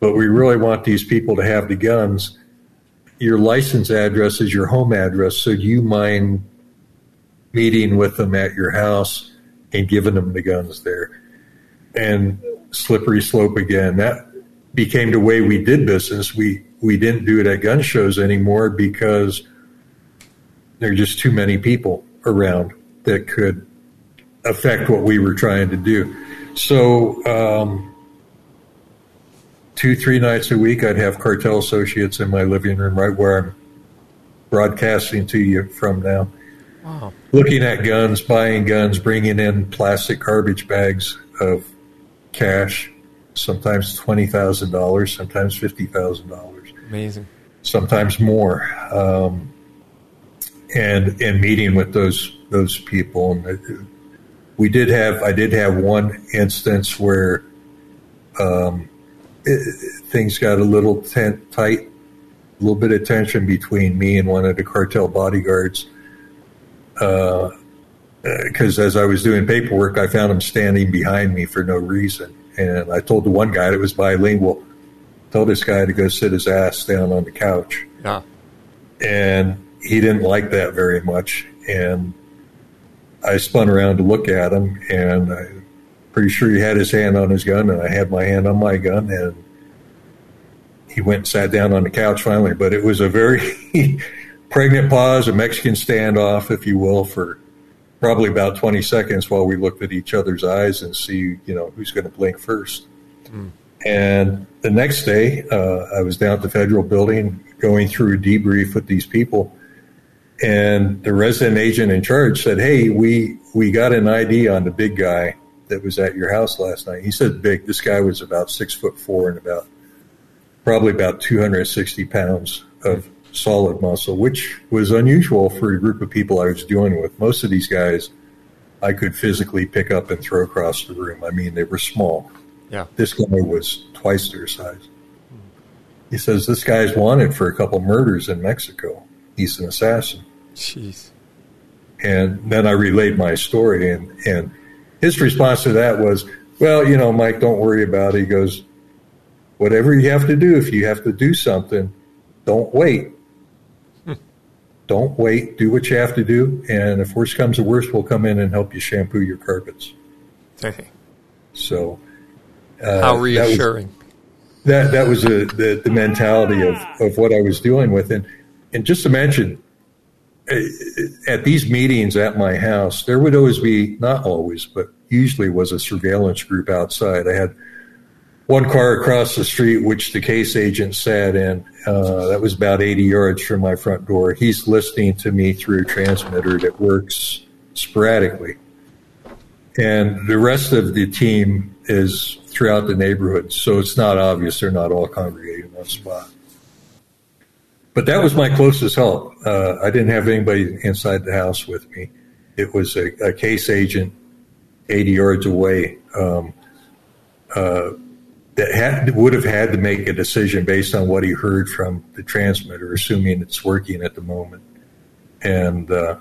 but we really want these people to have the guns. Your license address is your home address, so do you mind meeting with them at your house and giving them the guns there? And slippery slope again. That became the way we did business. We we didn't do it at gun shows anymore because there are just too many people around that could affect what we were trying to do. So, um, two, three nights a week, I'd have cartel associates in my living room right where I'm broadcasting to you from now. Wow. Looking at guns, buying guns, bringing in plastic garbage bags of cash, sometimes $20,000, sometimes $50,000 Amazing. sometimes more, um, and and meeting with those those people. And we did have I did have one instance where um, it, things got a little ten, tight, a little bit of tension between me and one of the cartel bodyguards. Uh, eh, because as I was doing paperwork, I found him standing behind me for no reason, and I told the one guy that was bilingual, tell this guy to go sit his ass down on the couch Yeah. and he didn't like that very much. And I spun around to look at him, and I'm pretty sure he had his hand on his gun, and I had my hand on my gun, and he went and sat down on the couch finally. But it was a very pregnant pause, a Mexican standoff, if you will, for probably about 20 seconds while we looked at each other's eyes and see, you know, who's going to blink first. And the next day, uh, I was down at the federal building going through a debrief with these people. And the resident agent in charge said, Hey, we, we got an ID on the big guy that was at your house last night. He said, Big. This guy was about six foot four and about probably about 260 pounds of solid muscle, which was unusual for a group of people I was dealing with. Most of these guys I could physically pick up and throw across the room. I mean, they were small. Yeah. This guy was twice their size. He says this guy's wanted for a couple murders in Mexico. He's an assassin. Jeez. And then I relayed my story, and, and his response to that was, Well, you know, Mike, don't worry about it. He goes, Whatever you have to do, if you have to do something, don't wait. don't wait. Do what you have to do. And if worse comes to worst, we'll come in and help you shampoo your carpets. Hey. So, uh, How that was- reassuring. that that was a, the the mentality of, of what I was dealing with, and and just to mention, at these meetings at my house, there would always be not always, but usually was a surveillance group outside. I had one car across the street, which the case agent sat in. Uh, that was about 80 yards from my front door. He's listening to me through a transmitter that works sporadically. And the rest of the team is throughout the neighborhood, so it's not obvious they're not all congregating in one spot. But that was my closest help. Uh, I didn't have anybody inside the house with me. It was a, a case agent 80 yards away um, uh, that had, would have had to make a decision based on what he heard from the transmitter, assuming it's working at the moment. And uh,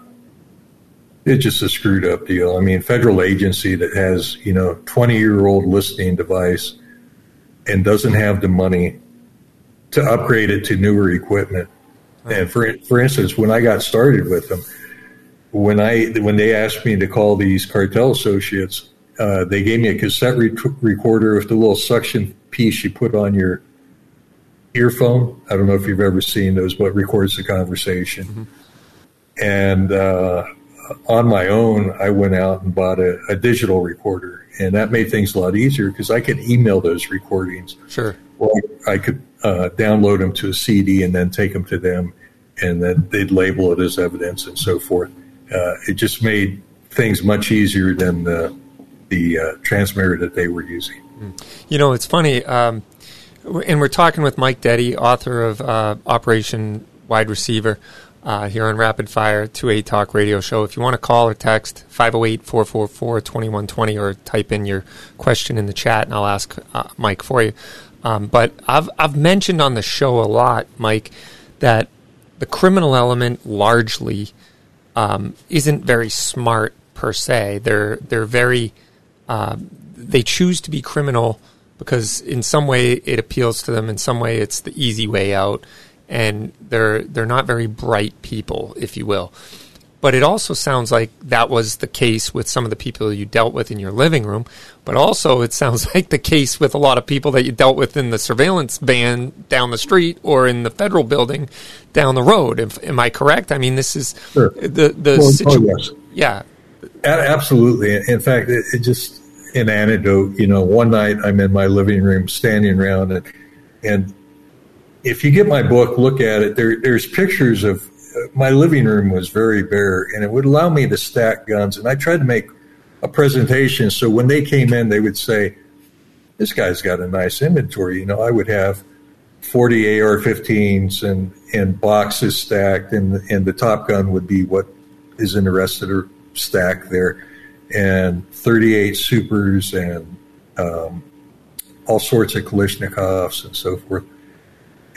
it's just a screwed up deal. I mean, federal agency that has, you know, 20 year old listening device and doesn't have the money to upgrade it to newer equipment. And for for instance, when I got started with them, when I when they asked me to call these cartel associates, uh, they gave me a cassette re- recorder with the little suction piece you put on your earphone. I don't know if you've ever seen those, but records the conversation. Mm-hmm. And uh, on my own, I went out and bought a, a, digital recorder, and that made things a lot easier because I could email those recordings. Sure. Or I could uh, download them to a CD and then take them to them, and then they'd label it as evidence and so forth. Uh, it just made things much easier than the the uh, transmitter that they were using. You know, it's funny, um, and we're talking with Mike Detty, author of uh, Operation Wide Receiver. Uh, here on Rapid Fire 2A Talk Radio Show. If you want to call or text 508 444 2120 or type in your question in the chat and I'll ask uh, Mike for you. Um, but I've, I've mentioned on the show a lot, Mike, that the criminal element largely um, isn't very smart per se. They're, they're very uh, they choose to be criminal because in some way it appeals to them, in some way it's the easy way out, and they're they're not very bright people, if you will. But it also sounds like that was the case with some of the people you dealt with in your living room. But also, it sounds like the case with a lot of people that you dealt with in the surveillance van down the street or in the federal building down the road. If, am I correct? I mean, this is sure. the the well, situation. Oh, yes. Yeah, Absolutely. In fact, it, it, just an anecdote. You know, one night I'm in my living room, standing around, and and if you get my book, look at it. There, there's pictures of my living room was very bare, and it would allow me to stack guns. And I tried to make a presentation so when they came in, they would say, "This guy's got a nice inventory." You know, I would have 40 AR-15s and and boxes stacked, and and the Top Gun would be what is in the rest of the stack there, and 38 supers and um, all sorts of Kalashnikovs and so forth.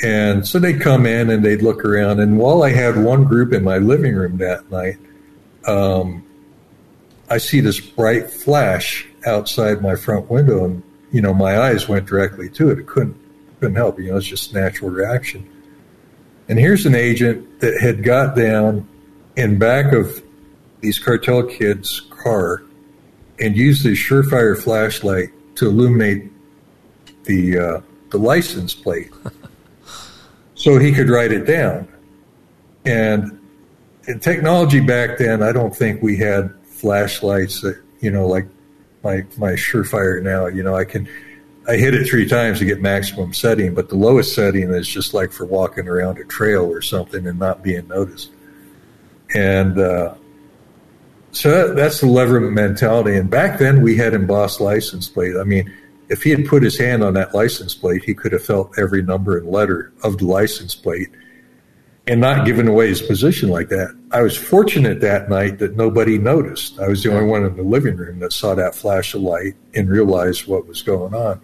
And so they'd come in and they'd look around. And while I had one group in my living room that night, um, I see this bright flash outside my front window, and you know my eyes went directly to it. It couldn't couldn't help. You know, it's just natural reaction. And here's an agent that had got down in back of these cartel kids' car and used his Surefire flashlight to illuminate the uh, the license plate, so he could write it down. And technology back then, I don't think we had flashlights that you know like my my Surefire now. You know, I can I hit it three times to get maximum setting, but the lowest setting is just like for walking around a trail or something and not being noticed. And uh, so that's the lever mentality. And back then we had embossed license plate. I mean, if he had put his hand on that license plate, he could have felt every number and letter of the license plate and not given away his position like that. I was fortunate that night that nobody noticed. I was the only one in the living room that saw that flash of light and realized what was going on.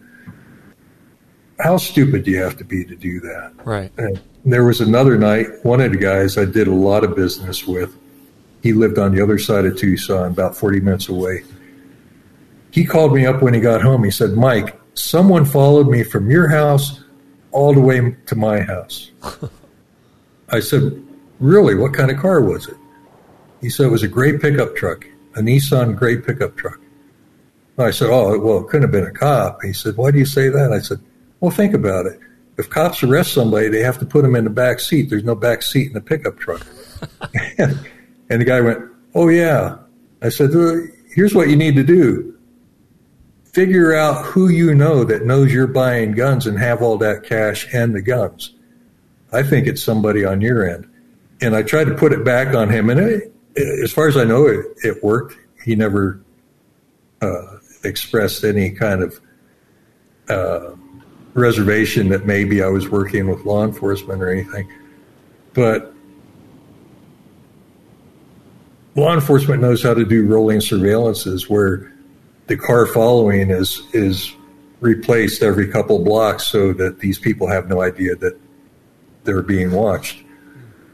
How stupid do you have to be to do that? Right. And there was another night, one of the guys I did a lot of business with he lived on the other side of Tucson, about 40 minutes away. He called me up when he got home. He said, Mike, someone followed me from your house all the way to my house. I said, Really? What kind of car was it? He said, It was a gray pickup truck, a Nissan gray pickup truck. I said, Oh, well, it couldn't have been a cop. He said, Why do you say that? I said, Well, think about it. If cops arrest somebody, they have to put them in the back seat. There's no back seat in the pickup truck. And the guy went, Oh, yeah. I said, Here's what you need to do figure out who you know that knows you're buying guns and have all that cash and the guns. I think it's somebody on your end. And I tried to put it back on him. And it, as far as I know, it, it worked. He never uh, expressed any kind of uh, reservation that maybe I was working with law enforcement or anything. But law enforcement knows how to do rolling surveillances where the car following is is replaced every couple blocks so that these people have no idea that they're being watched.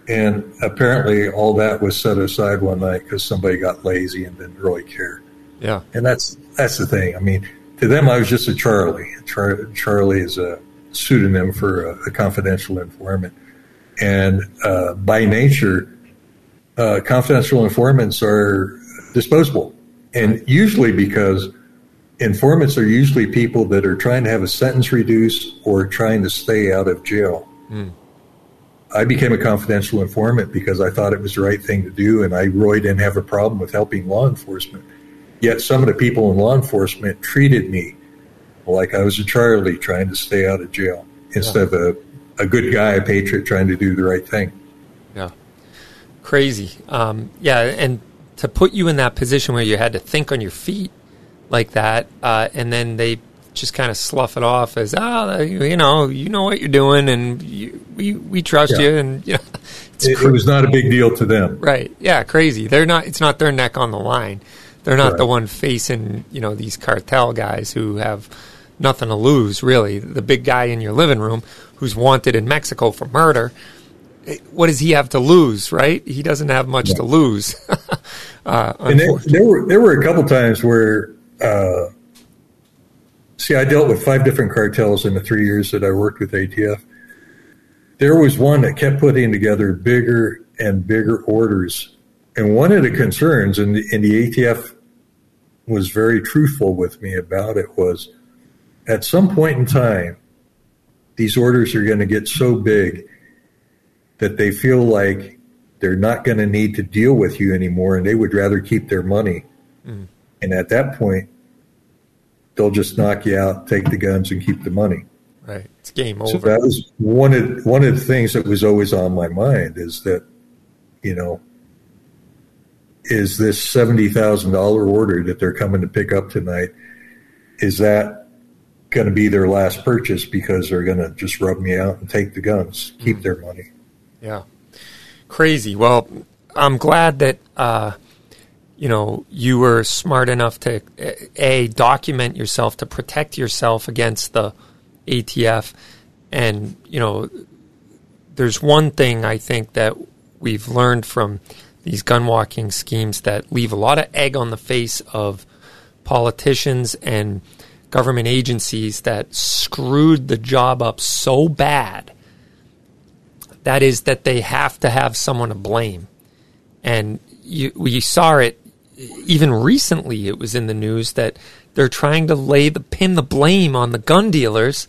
And apparently, all that was set aside one night because somebody got lazy and didn't really care. Yeah, and that's that's the thing. I mean, to them, I was just a Charlie. Char- Charlie is a pseudonym for a, a confidential informant, and uh, by nature, uh, confidential informants are disposable, and usually because informants are usually people that are trying to have a sentence reduced or trying to stay out of jail. Mm. I became a confidential informant because I thought it was the right thing to do, and I really didn't have a problem with helping law enforcement. Yet some of the people in law enforcement treated me like I was a Charlie trying to stay out of jail instead yeah. of a, a good guy, a patriot trying to do the right thing. Yeah. Crazy. Um, yeah, and to put you in that position where you had to think on your feet like that, uh, and then they just kind of slough it off as, oh, you know, you know what you're doing, and you, we we trust yeah. you, and you know, it, it, was not a big deal to them, right? Yeah, crazy. They're not. It's not their neck on the line. They're not right. the one facing, you know, these cartel guys who have nothing to lose, really. The big guy in your living room who's wanted in Mexico for murder. What does he have to lose, right? He doesn't have much yeah. to lose. uh, and there, there, were there were a couple times where, uh, see, I dealt with five different cartels in the three years that I worked with ATF. There was one that kept putting together bigger and bigger orders and one of the concerns, and the, and the ATF was very truthful with me about it, was at some point in time, these orders are going to get so big that they feel like they're not going to need to deal with you anymore and they would rather keep their money. Mm. And at that point, they'll just knock you out, take the guns, and keep the money. Right. It's game over. So that was one of one of the things that was always on my mind is that, you know, is this $70,000 order that they're coming to pick up tonight, is that going to be their last purchase because they're going to just rub me out and take the guns, keep mm their money? Yeah. Crazy. Well, I'm glad that, uh, you know, you were smart enough to, A, document yourself to protect yourself against the ATF. And, you know, there's one thing I think that we've learned from these gun walking schemes that leave a lot of egg on the face of politicians and government agencies that screwed the job up so bad. That is that they have to have someone to blame. And you, we saw it even recently. It was in the news that they're trying to lay the pin the blame on the gun dealers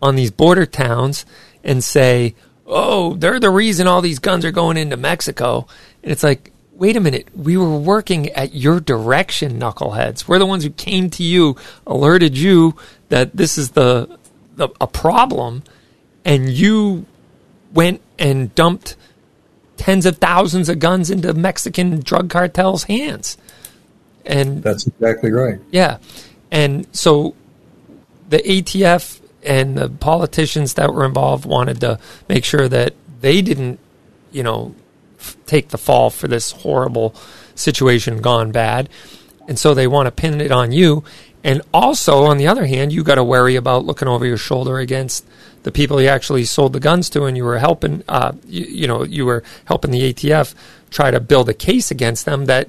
on these border towns and say, oh, they're the reason all these guns are going into Mexico. And it's like, wait a minute, we were working at your direction, knuckleheads. We're the ones who came to you, alerted you that this is the, the a problem, and you went and dumped tens of thousands of guns into Mexican drug cartels' hands. And that's exactly right. Yeah. And so the ATF and the politicians that were involved wanted to make sure that they didn't, you know, f- take the fall for this horrible situation gone bad. And so they want to pin it on you. And also, on the other hand, you got to worry about looking over your shoulder against the people you actually sold the guns to, and you were helping, uh, you, you know, you were helping the ATF try to build a case against them that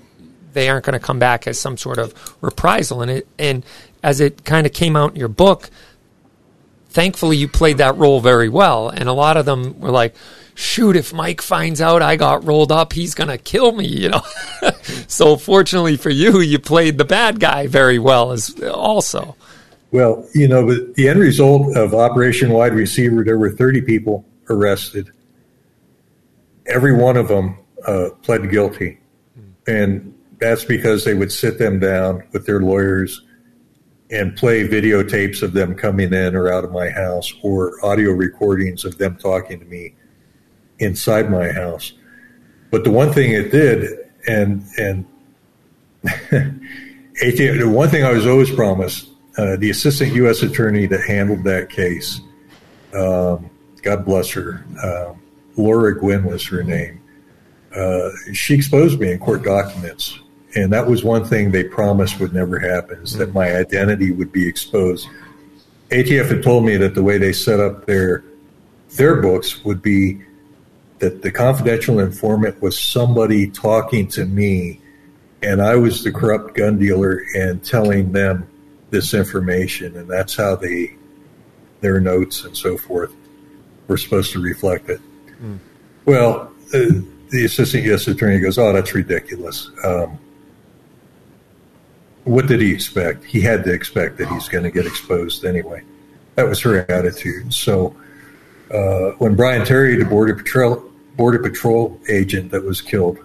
they aren't going to come back as some sort of reprisal. And it, and as it kind of came out in your book, thankfully you played that role very well. And a lot of them were like, shoot, if Mike finds out I got rolled up, he's going to kill me, you know. so fortunately for you, you played the bad guy very well as also. Well, you know, but the end result of Operation Wide Receiver, there were 30 people arrested. Every one of them uh, pled guilty. And that's because they would sit them down with their lawyers and play videotapes of them coming in or out of my house or audio recordings of them talking to me inside my house. But the one thing it did, and and the one thing I was always promised, uh, the assistant U.S. attorney that handled that case, um, God bless her, uh, Laura Gwinn was her name. Uh, she exposed me in court documents and that was one thing they promised would never happen is that my identity would be exposed. ATF had told me that the way they set up their their books would be that the confidential informant was somebody talking to me and I was the corrupt gun dealer and telling them this information and that's how they their notes and so forth were supposed to reflect it. Mm. Well, uh, the assistant U.S. attorney goes, "Oh, that's ridiculous." Um, what did he expect? He had to expect that he's going to get exposed anyway. That was her attitude. So uh, when Brian Terry, the border patrol border patrol agent that was killed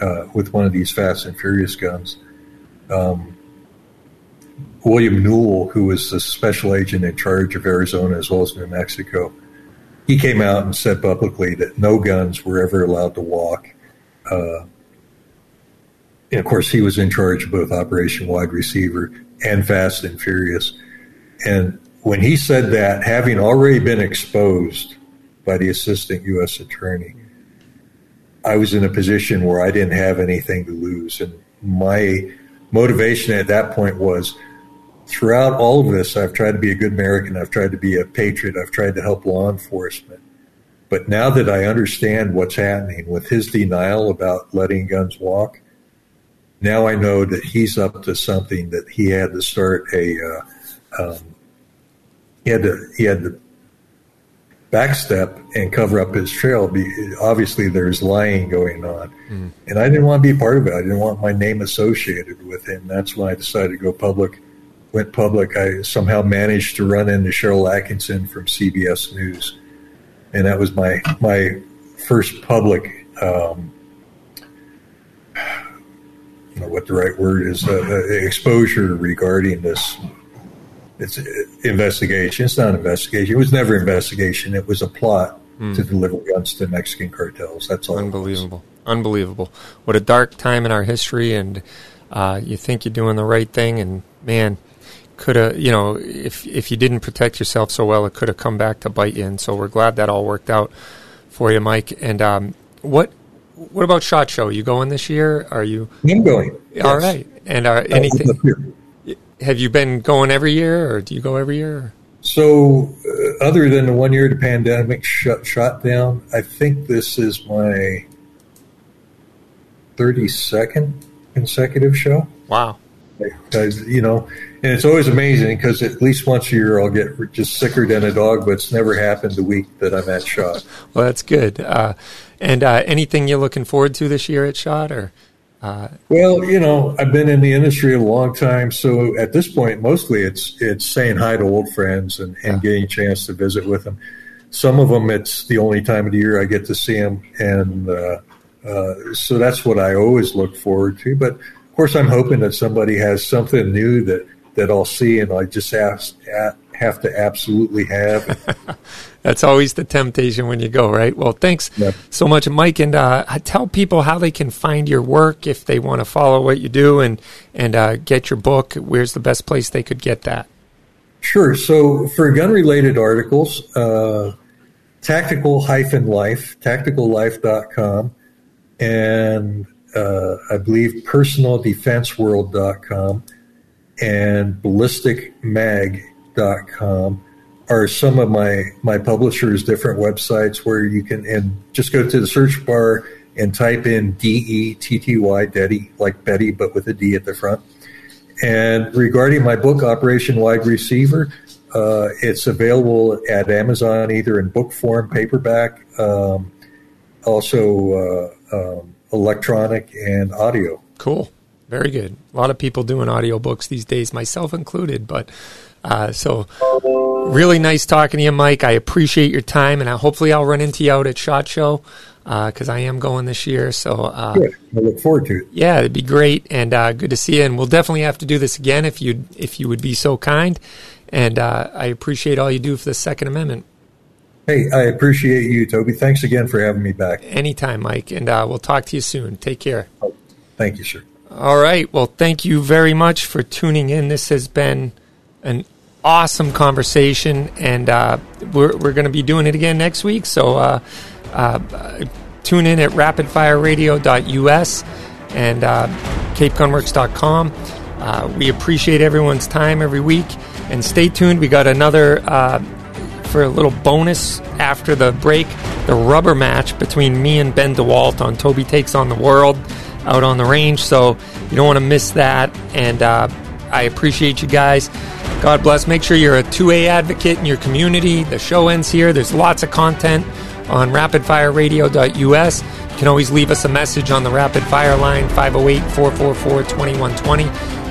uh, with one of these Fast and Furious guns, um, William Newell, who was the special agent in charge of Arizona as well as New Mexico, he came out and said publicly that no guns were ever allowed to walk. Uh, and of course, he was in charge of both Operation Wide Receiver and Fast and Furious. And when he said that, having already been exposed by the assistant U.S. attorney, I was in a position where I didn't have anything to lose. And my motivation at that point was throughout all of this, I've tried to be a good American. I've tried to be a patriot. I've tried to help law enforcement. But now that I understand what's happening with his denial about letting guns walk, now I know that he's up to something that he had to start a, uh, um, he had to, he had to backstep and cover up his trail. Obviously, there's lying going on. Mm. And I didn't want to be part of it. I didn't want my name associated with him. That's when I decided to go public went public, I somehow managed to run into Sharyl Attkisson from CBS News, and that was my my first public. Um, you know what the right word is uh, uh exposure regarding this. It's uh, investigation. It's not an investigation. It was never investigation. It was a plot mm. to deliver guns to mexican cartels. That's all unbelievable. Unbelievable. What a dark time in our history and uh, you think you're doing the right thing and man could have, you know, if if you didn't protect yourself so well, it could have come back to bite you. And so we're glad that all worked out for you, Mike. And um, what what about Shot Show? You going this year? Are you? I'm going. All yes. right. And are anything? Have you been going every year, or do you go every year? So, uh, other than the one year the pandemic shut shut down, I think this is my thirty second consecutive show. Wow. you know, and it's always amazing because at least once a year I'll get just sicker than a dog, but it's never happened the week that I'm at Shot. Well, that's good. Uh, and uh, anything you're looking forward to this year at Shot, or? Uh, well, you know, I've been in the industry a long time, so at this point, mostly it's it's saying hi to old friends and, and getting a chance to visit with them. Some of them, it's the only time of the year I get to see them, and uh, uh, so that's what I always look forward to. But of course, I'm hoping that somebody has something new that that I'll see and I just ask, have to absolutely have. That's always the temptation when you go, right? Well, thanks so much, Mike. And uh, tell people how they can find your work if they want to follow what you do and, and uh, get your book. Where's the best place they could get that? Sure. So for gun related articles, uh, tactical life, tacticallife.com, and uh, I believe personaldefenseworld.com and ballisticmag.com are some of my my publishers different websites where you can and just go to the search bar and type in D E T T Y Detty like Betty but with a D at the front. And regarding my book Operation Wide Receiver, uh, it's available at Amazon either in book form, paperback, um, also uh, um, electronic and audio. Cool. Very good. A lot of people doing audiobooks these days, myself included. But uh, so, really nice talking to you, Mike. I appreciate your time, and I, hopefully, I'll run into you out at Shot Show because uh, I am going this year. So, uh, good. I look forward to it. Yeah, it'd be great, and uh, good to see you. And we'll definitely have to do this again if you if you would be so kind. And uh, I appreciate all you do for the Second Amendment. Hey, I appreciate you, Toby. Thanks again for having me back. Anytime, Mike. And uh, we'll talk to you soon. Take care. Thank you, sir. All right. Well, thank you very much for tuning in. This has been an awesome conversation, and uh, we're, we're going to be doing it again next week. So uh, uh, tune in at rapidfireradio.us and uh, capegunworks.com. Uh, we appreciate everyone's time every week, and stay tuned. We got another uh, for a little bonus after the break the rubber match between me and Ben DeWalt on Toby Takes on the World out on the range. So you don't want to miss that. And uh, I appreciate you guys. God bless. Make sure you're a 2A advocate in your community. The show ends here. There's lots of content on rapidfireradio.us. You can always leave us a message on the rapid fire line 508 444 2120.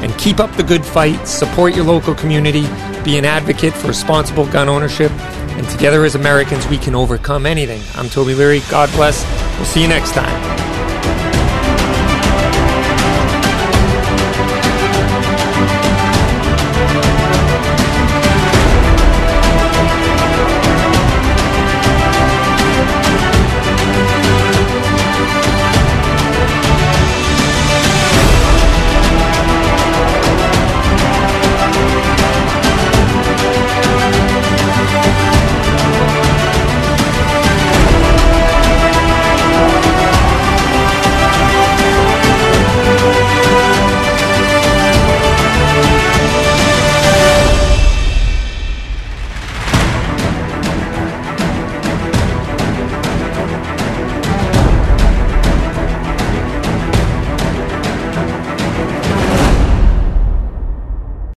And keep up the good fight, support your local community, be an advocate for responsible gun ownership, and together as Americans, we can overcome anything. I'm Toby Leary. God bless. We'll see you next time.